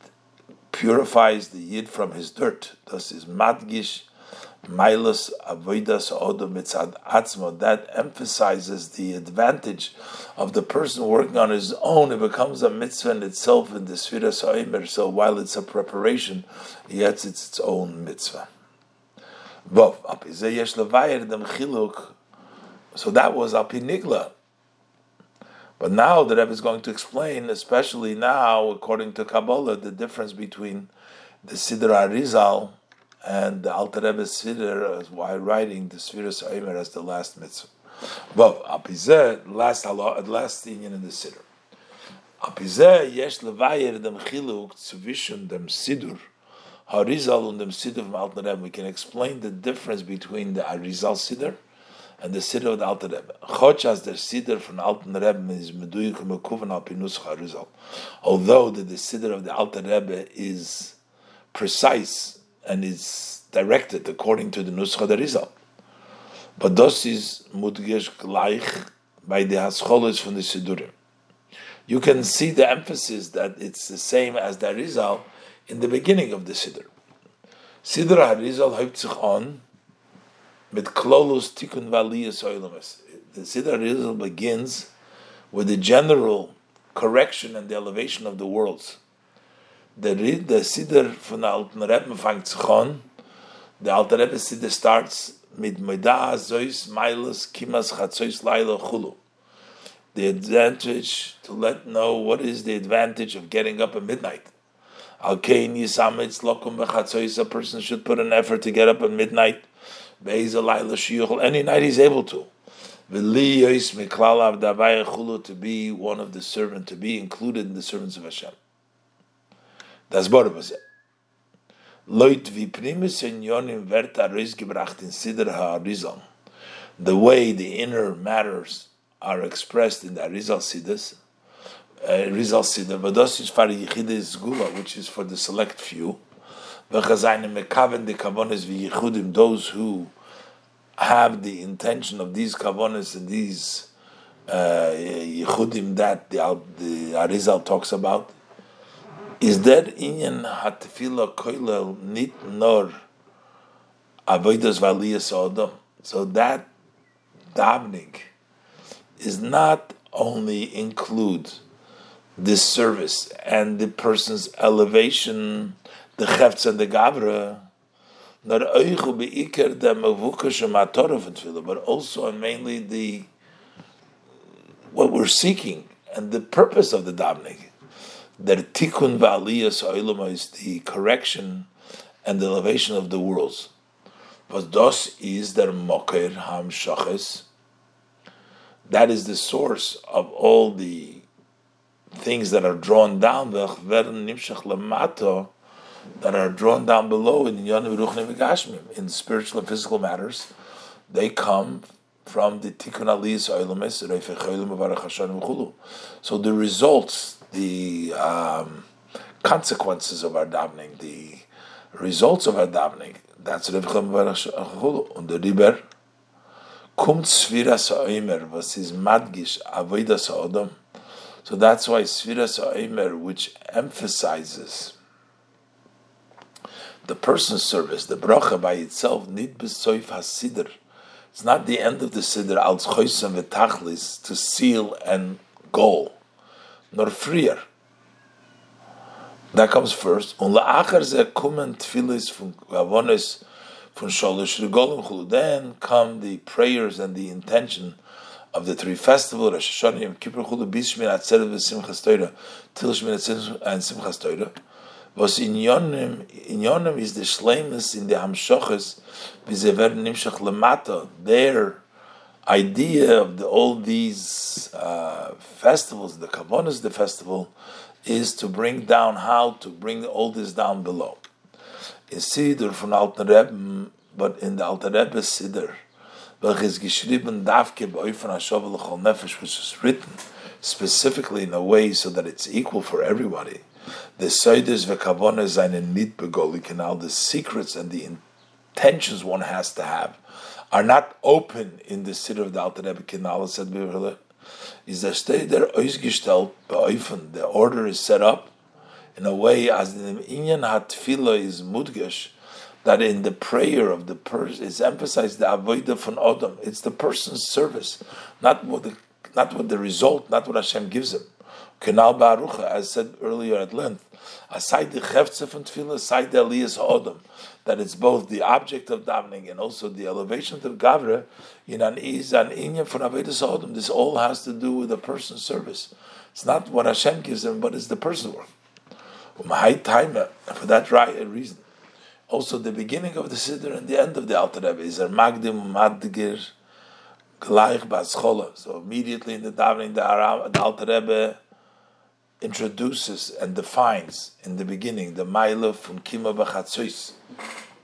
Speaker 1: purifies the yid from his dirt. Thus is madgish Milas Avodas Odom Mitzad Atzmo, that emphasizes the advantage of the person working on his own. It becomes a mitzvah in itself in the Sfira Soimer, so while it's a preparation, yet it's its own mitzvah. So that was Api Nigla. But now the Rebbe is going to explain, especially now, according to Kabbalah, the difference between the Siddur Arizal and the Alter Rebbe Siddur while writing the Sfiras Omer as the last mitzvah. But apizeh last last thing in the Siddur. Apizeh yesh levayer dem chiluk zwischen dem Siddur Harizal und dem Siddur from Alter Rebbe. We can explain the difference between the Arizal Siddur and the Siddur of the Alter Rebbe. Choch as the Siddur from Alter Rebbe is meduyik mekuvan al pinus Harizal. Although the, the Siddur of the Alter Rebbe is precise and is directed according to the Nuscha Rizal. But this is mudgesh gleich by the Hascholis from the Sidurim. You can see the emphasis that it's the same as the Rizal in the beginning of the Siddur. Siddur HaRizal hebt sich on mit Klolus Tikkun Valiyas Oilamas. The Siddur HaRizal begins with the general correction and the elevation of the worlds the the Siddur von der Alten Rebbe fängt sich an. Der Alte Rebbe Siddur starts mit Moida, Zois, Milas, Kimas, Chatzois, Laila, Chulu. The advantage to let know what is the advantage of getting up at midnight. Yisamitz Lokum a person should put an effort to get up at midnight. Any night he's able to. To be one of the servant, to be included in the servants of Hashem. Das ha-Arizal. The way the inner matters are expressed in the Arizal Siddhas, uh, Rizal Siddha, but das is for Yechidis Gula, which is for the select few. Those who have the intention of these kavonis and these uh, yichudim that the, the Arizal talks about, is der inyan hatfila koilel nit nor avodas valiyas odom. So that davening is not only include this service and the person's elevation, the chefts and the gavra, nor oichu the mavuka but also and mainly the what we're seeking and the purpose of the davening that tikkun va'aliyas ha'ilama is the correction and the elevation of the worlds. But dos is der moker ham. That is the source of all the things that are drawn down, that are drawn down below in in spiritual and physical matters. They come from the tikkun aliyas So the results the um, consequences of our davening, the results of our davening. That's und der Riber kommt Sfira Sa'omer, was is Madgish Avoida Sa'odom. So that's why Sfira Sa'omer, which emphasizes the person's service, the bracha by itself, nid besoif hasider. It's not the end of the siddur, als choisem v'tachlis, to seal and goal nor freer. That comes first. Und la'achar ze kommen tfilis von avonis von sholosh regolim. Then come the prayers and the intention of the three festivals, Rosh Hashanah, Yom Kippur chulu, bishmin atzeret v'simchas toira, til and simchas toira. Was in yonim, in yonim is the shleimus in the hamshoches, v'zever nimshach lemata. their idea of the, all these uh, festivals, the Kavonas, the festival, is to bring down how to bring all this down below. In Siddur von Alten Rebbe, but in the Alten Rebbe Siddur, which is written specifically in a way so that it's equal for everybody. The Seides v'Kavonas seine nit begoli canal, the secrets and the intentions one has to have are not open in the city of the Alter Rebbe Kinala said is stay there ausgestellt beofen. The order is set up in a way as the inyan hatfila is mudgesh that in the prayer of the person is emphasized the avodah von Adam. It's the person's service, not what the not what the result, not what Hashem gives him. Kenal Barucha, as said earlier at length, aside the chefze from tefillah, aside the aliyas ha'odam, that it's both the object of davening and also the elevation of gavra, in an is an inyan for avedis ha'odam. This all has to do with the person's service. It's not what Hashem gives him, but it's the person's work. High time for that right reason. Also, the beginning of the siddur and the end of the Alter Rebbe is a magdim madgir gleich baschola. So immediately in the davening, the, Alter Rebbe introduces and defines in the beginning the Maila from Kima B'Chatzois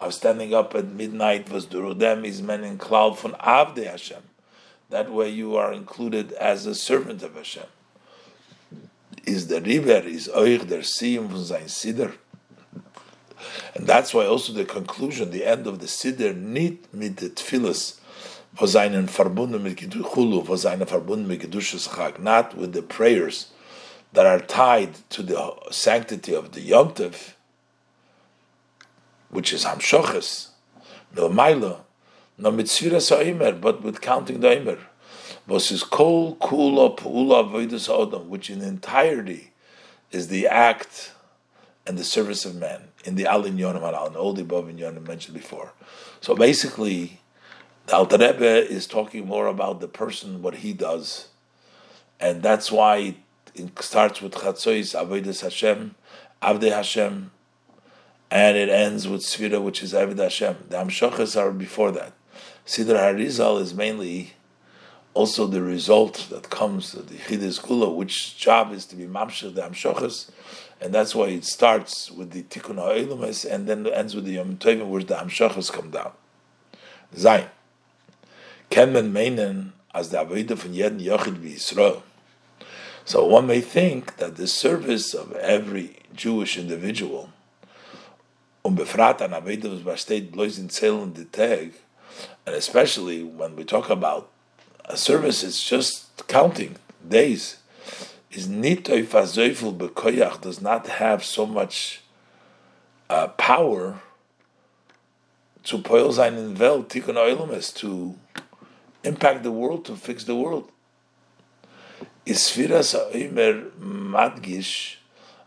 Speaker 1: of standing up at midnight was Durudem is men in cloud from Avde Hashem. That way you are included as a servant of Hashem. Is the river is euch der Siyum von sein Siddur. And that's why also the conclusion, the end of the Siddur, nicht mit the Tfilis, was einen verbunden mit Chulu, was einen verbunden mit Kedushas Chag, not with the prayers that are tied to the sanctity of the Yom Tov, which is Hamshoches, no Maila, no Mitzvira Sa'imer, but with counting the Imer. Was Kol Kula Pula Avodas Odom, which in entirety is the act and the service of man in the Alin Yonim Al, and all the above in Yonim mentioned before. So basically, the Alter Rebbe is talking more about the person, what he does, and that's why it starts with Chatzois, Avodas Hashem, Avde Hashem, and it ends with Svira, which is Aved Hashem. The Amshachas are before that. Siddur Harizal is mainly also the result that comes to the Chidis Gula, which job is to be Mamshach the Amshachas, and that's why it starts with the Tikkun HaElumes and then ends with the Yom Tovim, where the Amshachas come down. Zayin. Ken men meinen, as the Avodah von Jeden Yochid Yisrael, so one may think that the service of every Jewish individual, um befrat and especially when we talk about a service, it's just counting days. Is nitoy fazoiful bekoyach does not have so much uh, power to poil sein in Welt, tikkun to impact the world, to fix the world is Sfiras Oimer Madgish,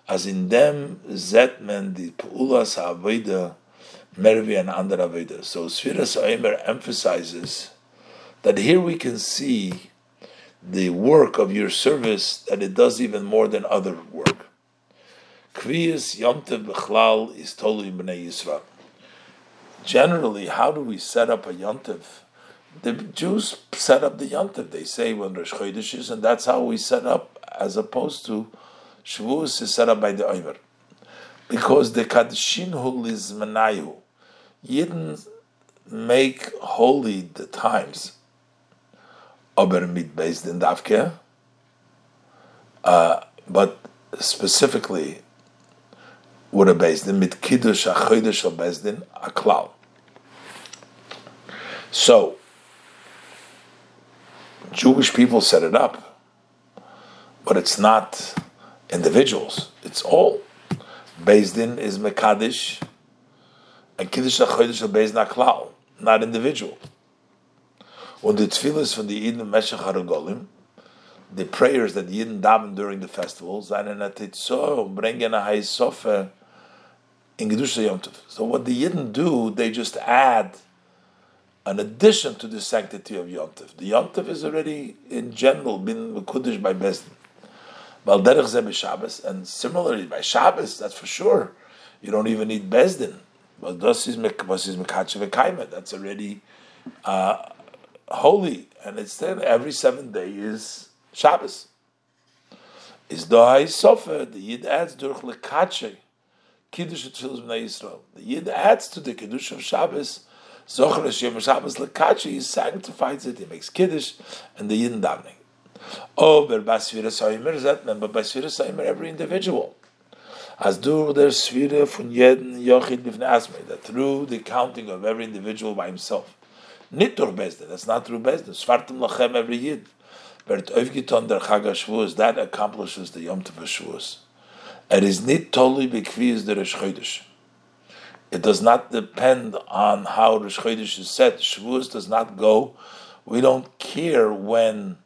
Speaker 1: as in dem zet men die Pulas Aveda Mervi and Ander Aveda. So Sfiras Oimer emphasizes that here we can see the work of your service, that it does even more than other work. Kviyas Yomtev Bechlal is totally Bnei Yisrael. Generally, how do we set up a Yomtev? the Jews set up the Yantiv. They say when Rosh Chodesh is, and that's how we set up, as opposed to Shavuos is set up by the Omer. Because the Kadishin Hul is Menayu. Yidden make holy the times. Aber mit based in Davke. Uh, but specifically, would a based in mit Kiddush a Chodesh a based in a klal. So, Jewish people set it up, but it's not individuals. It's all. Based in is Mekadish, and Kiddush HaChodesh are based Naklal, not individual. When the tefillahs from the Eden Meshach HaRagolim, the prayers that Yidden daven during the festivals, Yom Tov. So what the Yidden do, they just add an addition to the sanctity of Yontif. The Yontif is already, in general, been Mekudish by Bezdin. Balderech Zeh Shabbos, and similarly by Shabbos, that's for sure. You don't even need Bezdin. But das is Mekachev That's already uh, holy, and instead every seventh day is Shabbos. Is Dohai Sofer, the Yid adds durch Lekache, Kiddush Tfilas B'nai Yisrael. The Yid adds to the Kiddush of Shabbos, Zocher Hashem Shabbos Lekache, he sanctifies it, he makes Kiddush, and the Yid davening. Oh, but Basvira Saimer, that member Basvira Saimer, every individual. As durch der Svira von jeden Yochid Asme, that through the counting of every individual by himself. Durch Bezdin, that's not through Bezdin. Svartim Lachem every Yid. But Oivgiton der Chag HaShavuos, that accomplishes the Yom Tov HaShavuos. It is nit totally bekviz the Rosh Chodesh. It does not depend on how Rosh Chodesh is set. Shavuos does not go. We don't care when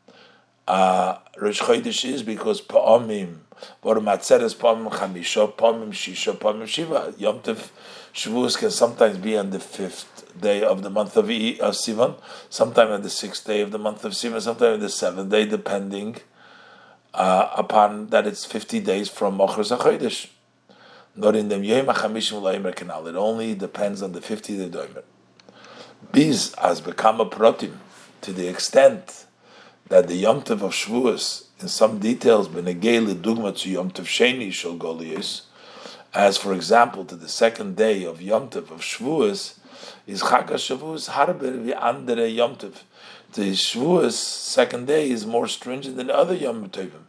Speaker 1: uh, Rosh Chodesh is because Pa'omim, Bor Matzeres Pa'omim Chamisha, Pa'omim Shisha, Pa'omim Shiva. Yom Tov Shavuos can sometimes be on the fifth day of the month of, of Sivan, sometime on the sixth day of the month of Sivan, sometime on the seventh day, depending uh, upon that it's 50 days from Mochers HaChodesh. Not in the Yom HaChamishim Canal. It only depends on the 50 day Doimer. Biz has become a protim to the extent that the Yom Tov of Shavuos, in some details, benegei dugma to Yom Tov Sheni Shal Golius, as for example to the second day of Yom Tov of Shavuos, is Chag Shavuos harber vi andere Yom Tov. The Shavuos second day is more stringent than other Yom Tovim.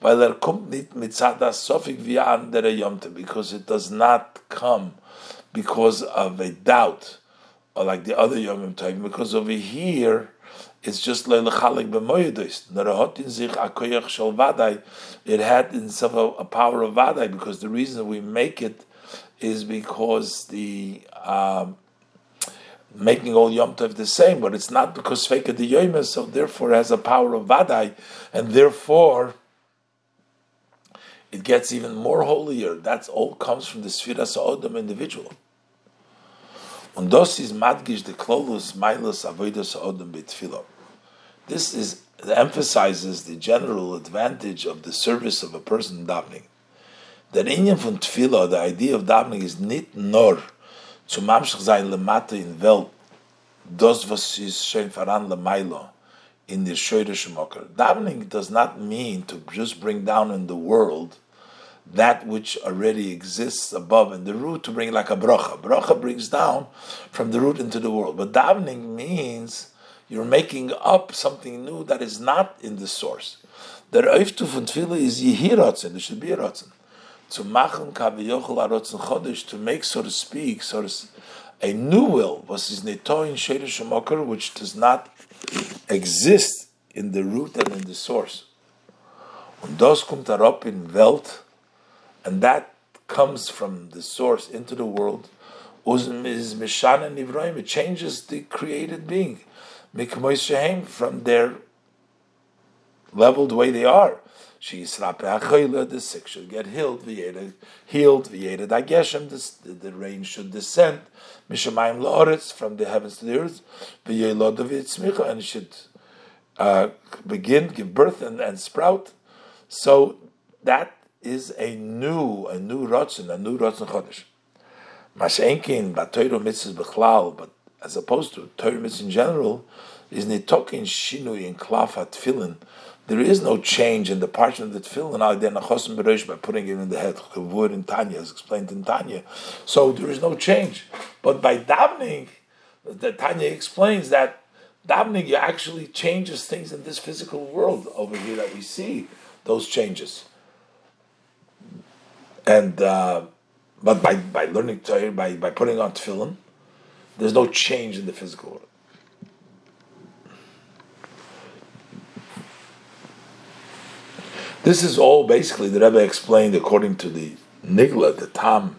Speaker 1: Weil er kommt nicht mit Sofik wie andere Yom Tov, because it does not come because of a doubt, or like the other Yom Tovim, because over here, it's just leilachalik b'moyedis. Narahotin zich akoyach shel vaday. It had in itself a, a, power of vaday because the reason we make it is because the um, making all Yom Tov the same, but it's not because Sveika the Yom so therefore has a power of Vadai, and therefore it gets even more holier. That all comes from the Sfira Sa'odam individual. Und das ist Madgish the Klolus Milos Avodah Sa'odam B'Tfilah. This is emphasizes the general advantage of the service of a person davening. The Inyan von Tfilah, the idea of davening is nit nor zu mamschich sein lemate in Welt, das was ist schön voran in the Shoyrish Mokker. Davening does not mean to just bring down in the world that which already exists above in the root to bring like a bracha. Bracha brings down from the root into the world. But davening means you're making up something new that is not in the source. The Reiftu von Tfila is Yehiratzen, there should be a Ratzen to machen kaviyochel arotzen chodesh to make, so to speak, so to, a new will was his netoin shadish shemokar, which does not exist in the root and in the source. Und das kommt up in Welt, and that comes from the source into the world. Is Mishana Nivroim, it changes the created being. From their level the way they are. She the sick should get healed, v'yeda, healed, v'yeda dageshem, the, the rain should descend, mishamayim la'oretz, from the heavens to the earth, v'yelod v'yitzmicha, and should uh, begin, give birth and, and sprout. So that is a new, a new rotzen, a new rotzen chodesh. Mashenkin, batoiro mitzvahs bechlal, but as opposed to Torah in general, is nitokin shinui in klafat tefillin, there is no change in the parchment of the tefillin by putting it in the head. Kavur in Tanya is explained in Tanya. So there is no change. But by davening, the Tanya explains that davening actually changes things in this physical world over here that we see those changes. And uh, but by, by learning by, by putting on tefillin, there's no change in the physical world. This is all basically the Rebbe explained according to the Nigla, the Tam.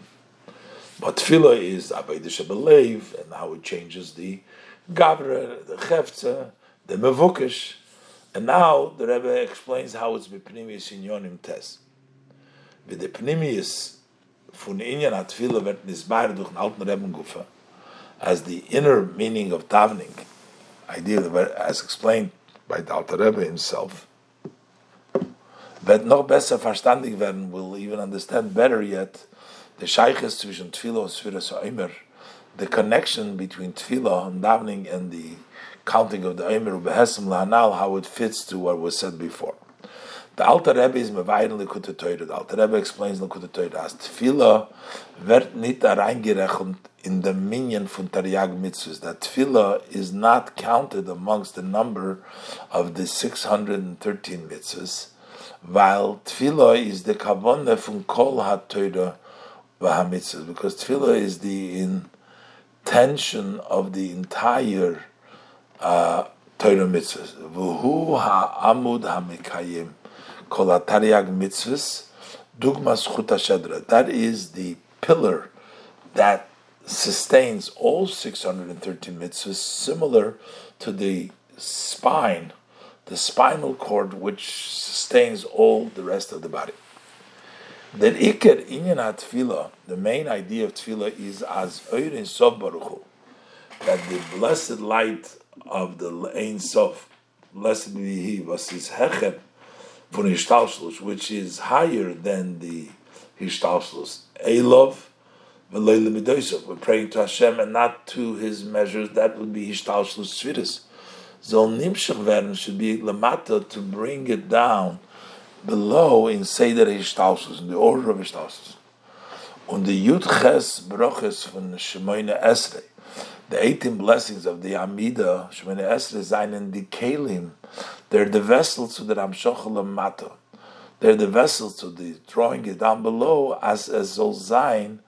Speaker 1: But Tefillah is Avodah Shabalev, and how it changes the Gavra, the Chefza, the Mevukish. And now the Rebbe explains how it's Bepnimius in Yonim Tes. With the Pnimius von Inyan HaTefillah wird nisbar durch den Rebbe Gufa, as the inner meaning of davening, idea as explained by the Alter Rebbe himself, wird noch besser verstandig werden, will even understand better yet the shaykhs zwischen Tefillah and Sfira So'imer, the connection between Tefillah and davening and the counting of the Omer Ubehesim Lahanal, how it fits to what was said before. The Alter Rebbe is mevayin Likutei Torah. The Alter Rebbe explains Likutei Torah as Tefillah wird nicht reingerechnet in the minyan von Taryag mitzvahs. That Tefillah is not counted amongst the number of the 613 mitzvahs, while Tefillah is the kavanah from Kol HaTorah v'HaMitzvahs, because Tefillah is the intention of the entire uh, Torah mitzvahs. V'hu ha'amud ha'mekayim kol ha'taryag mitzvahs dugmas chut That is the pillar that sustains all 613 mitzvahs, similar to the spine, the spinal cord which sustains all the rest of the body. The Iker Inyan Tefillah, the main idea of Tefillah is as Eurin Sof Baruch that the blessed light of the Ein Sof, blessed be He, was his Hecher von Hishtalshlus, which is higher than the Hishtalshlus. Elov, we're praying to Hashem and not to His measures. That would be Hishtalshlus Tzviris. Zol Nimshach werden should be Lamata to bring it down below in Seder Hishtalshlus, in the order of Hishtalshlus. Und the Yud Ches Broches von Shemoyne Esrei, the 18 blessings of the Amida, Shemoyne Esrei, seinen die Kelim, they're the vessels to the Ramshoch Mata. They're the vessels to the drawing it down below as a Zol Zayin,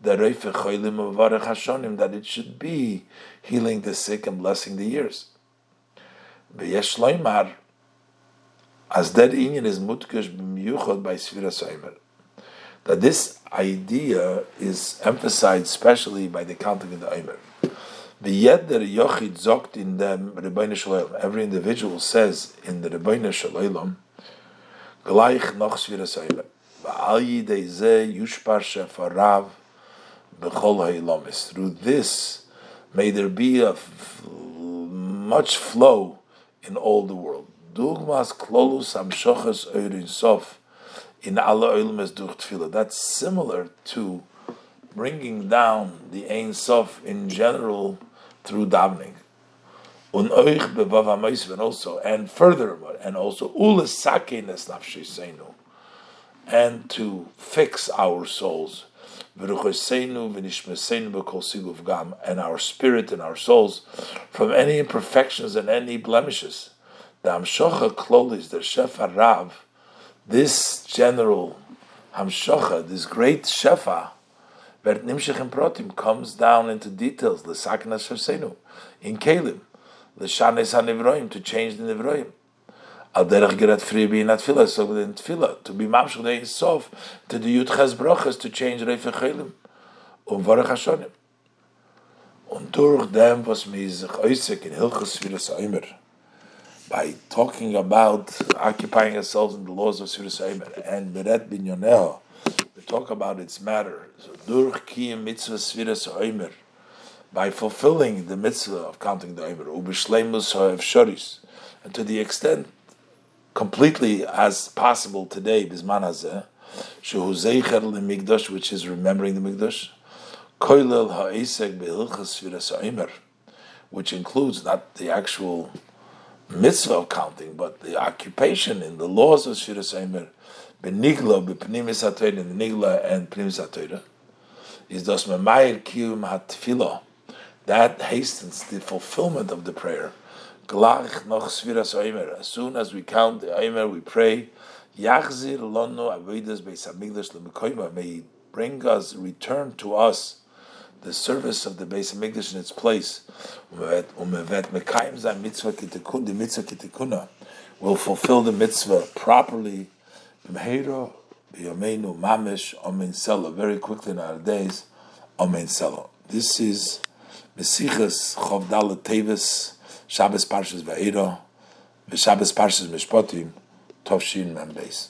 Speaker 1: the Reife Cholim of Hashonim, that it should be healing the sick and blessing the years. V'yesh loymar, as that inyan is mutkash b'miyuchot by Sfira Soimer. That this idea is emphasized especially by the counting of the Omer. The yet der yochid zokt in the Ribbono Shel Olam. Every individual says in the Ribbono Shel Olam, gleich noch Sfira Soimer. V'al yidei ze yushpar shefarav through this, may there be a f- much flow in all the world. Dugmas klolus amshochas oirin sof in alla oilmes durch tefillah. That's similar to bringing down the Ein Sof in general through davening. Und euch bevav also, and furthermore, and also ules sakenes nafshisenu, and to fix our souls and our spirit and our souls from any imperfections and any blemishes. The Hamshocha Klolis, the Shefa Rav, this general Hamshocha, this great Shefa, Vert Nimshech Protim, comes down into details, the Sakna Shasenu, in Kalim, the Shanes HaNivroim, to change the Nivroim al derech gerat free be not so in tefillah, to be mamshach the sof, to the yud ches brachas, to change reif chelim, um varach hashonim. Und durch dem, was mir sich äußert in Hilchas Sfiras Eimer, by talking about occupying ourselves in the laws of Sfiras Eimer, and Beret bin Yonel, we talk about its matter. So, durch kiyim mitzvah Sfiras Eimer, by fulfilling the mitzvah of counting the Eimer, ubishleimus ha'ev shoris, and to the extent completely as possible today, Bisman Hazeh, Shehu Zeicher Mikdash, which is remembering the Mikdash, Koilel Firas which includes not the actual mitzvah of counting, but the occupation in the laws of Firas Ha'imr, Benigla, Bepnimis HaTorah, in the Nigla and Pnimis HaTorah, is Das Memayir Kiyum HaTfilah, that hastens the fulfillment of the prayer, Glach noch sviras oimer. As soon as we count the oimer, we pray. Yachzir lono avodas beis hamikdash lemekoyma. May bring us, return to us the service of the Beis Hamikdash in its place. Umevet mekayim zay mitzvah kitikun, the mitzvah kitikuna will fulfill the mitzvah properly. B'meiro b'yomeinu mamish omen selo. Very quickly in our days, omen selo. This is Mesiches Chovdal Tevis. Shabbos Parshas Va'era, Shabbos Parshas Mishpatim, Tovshin Membeis.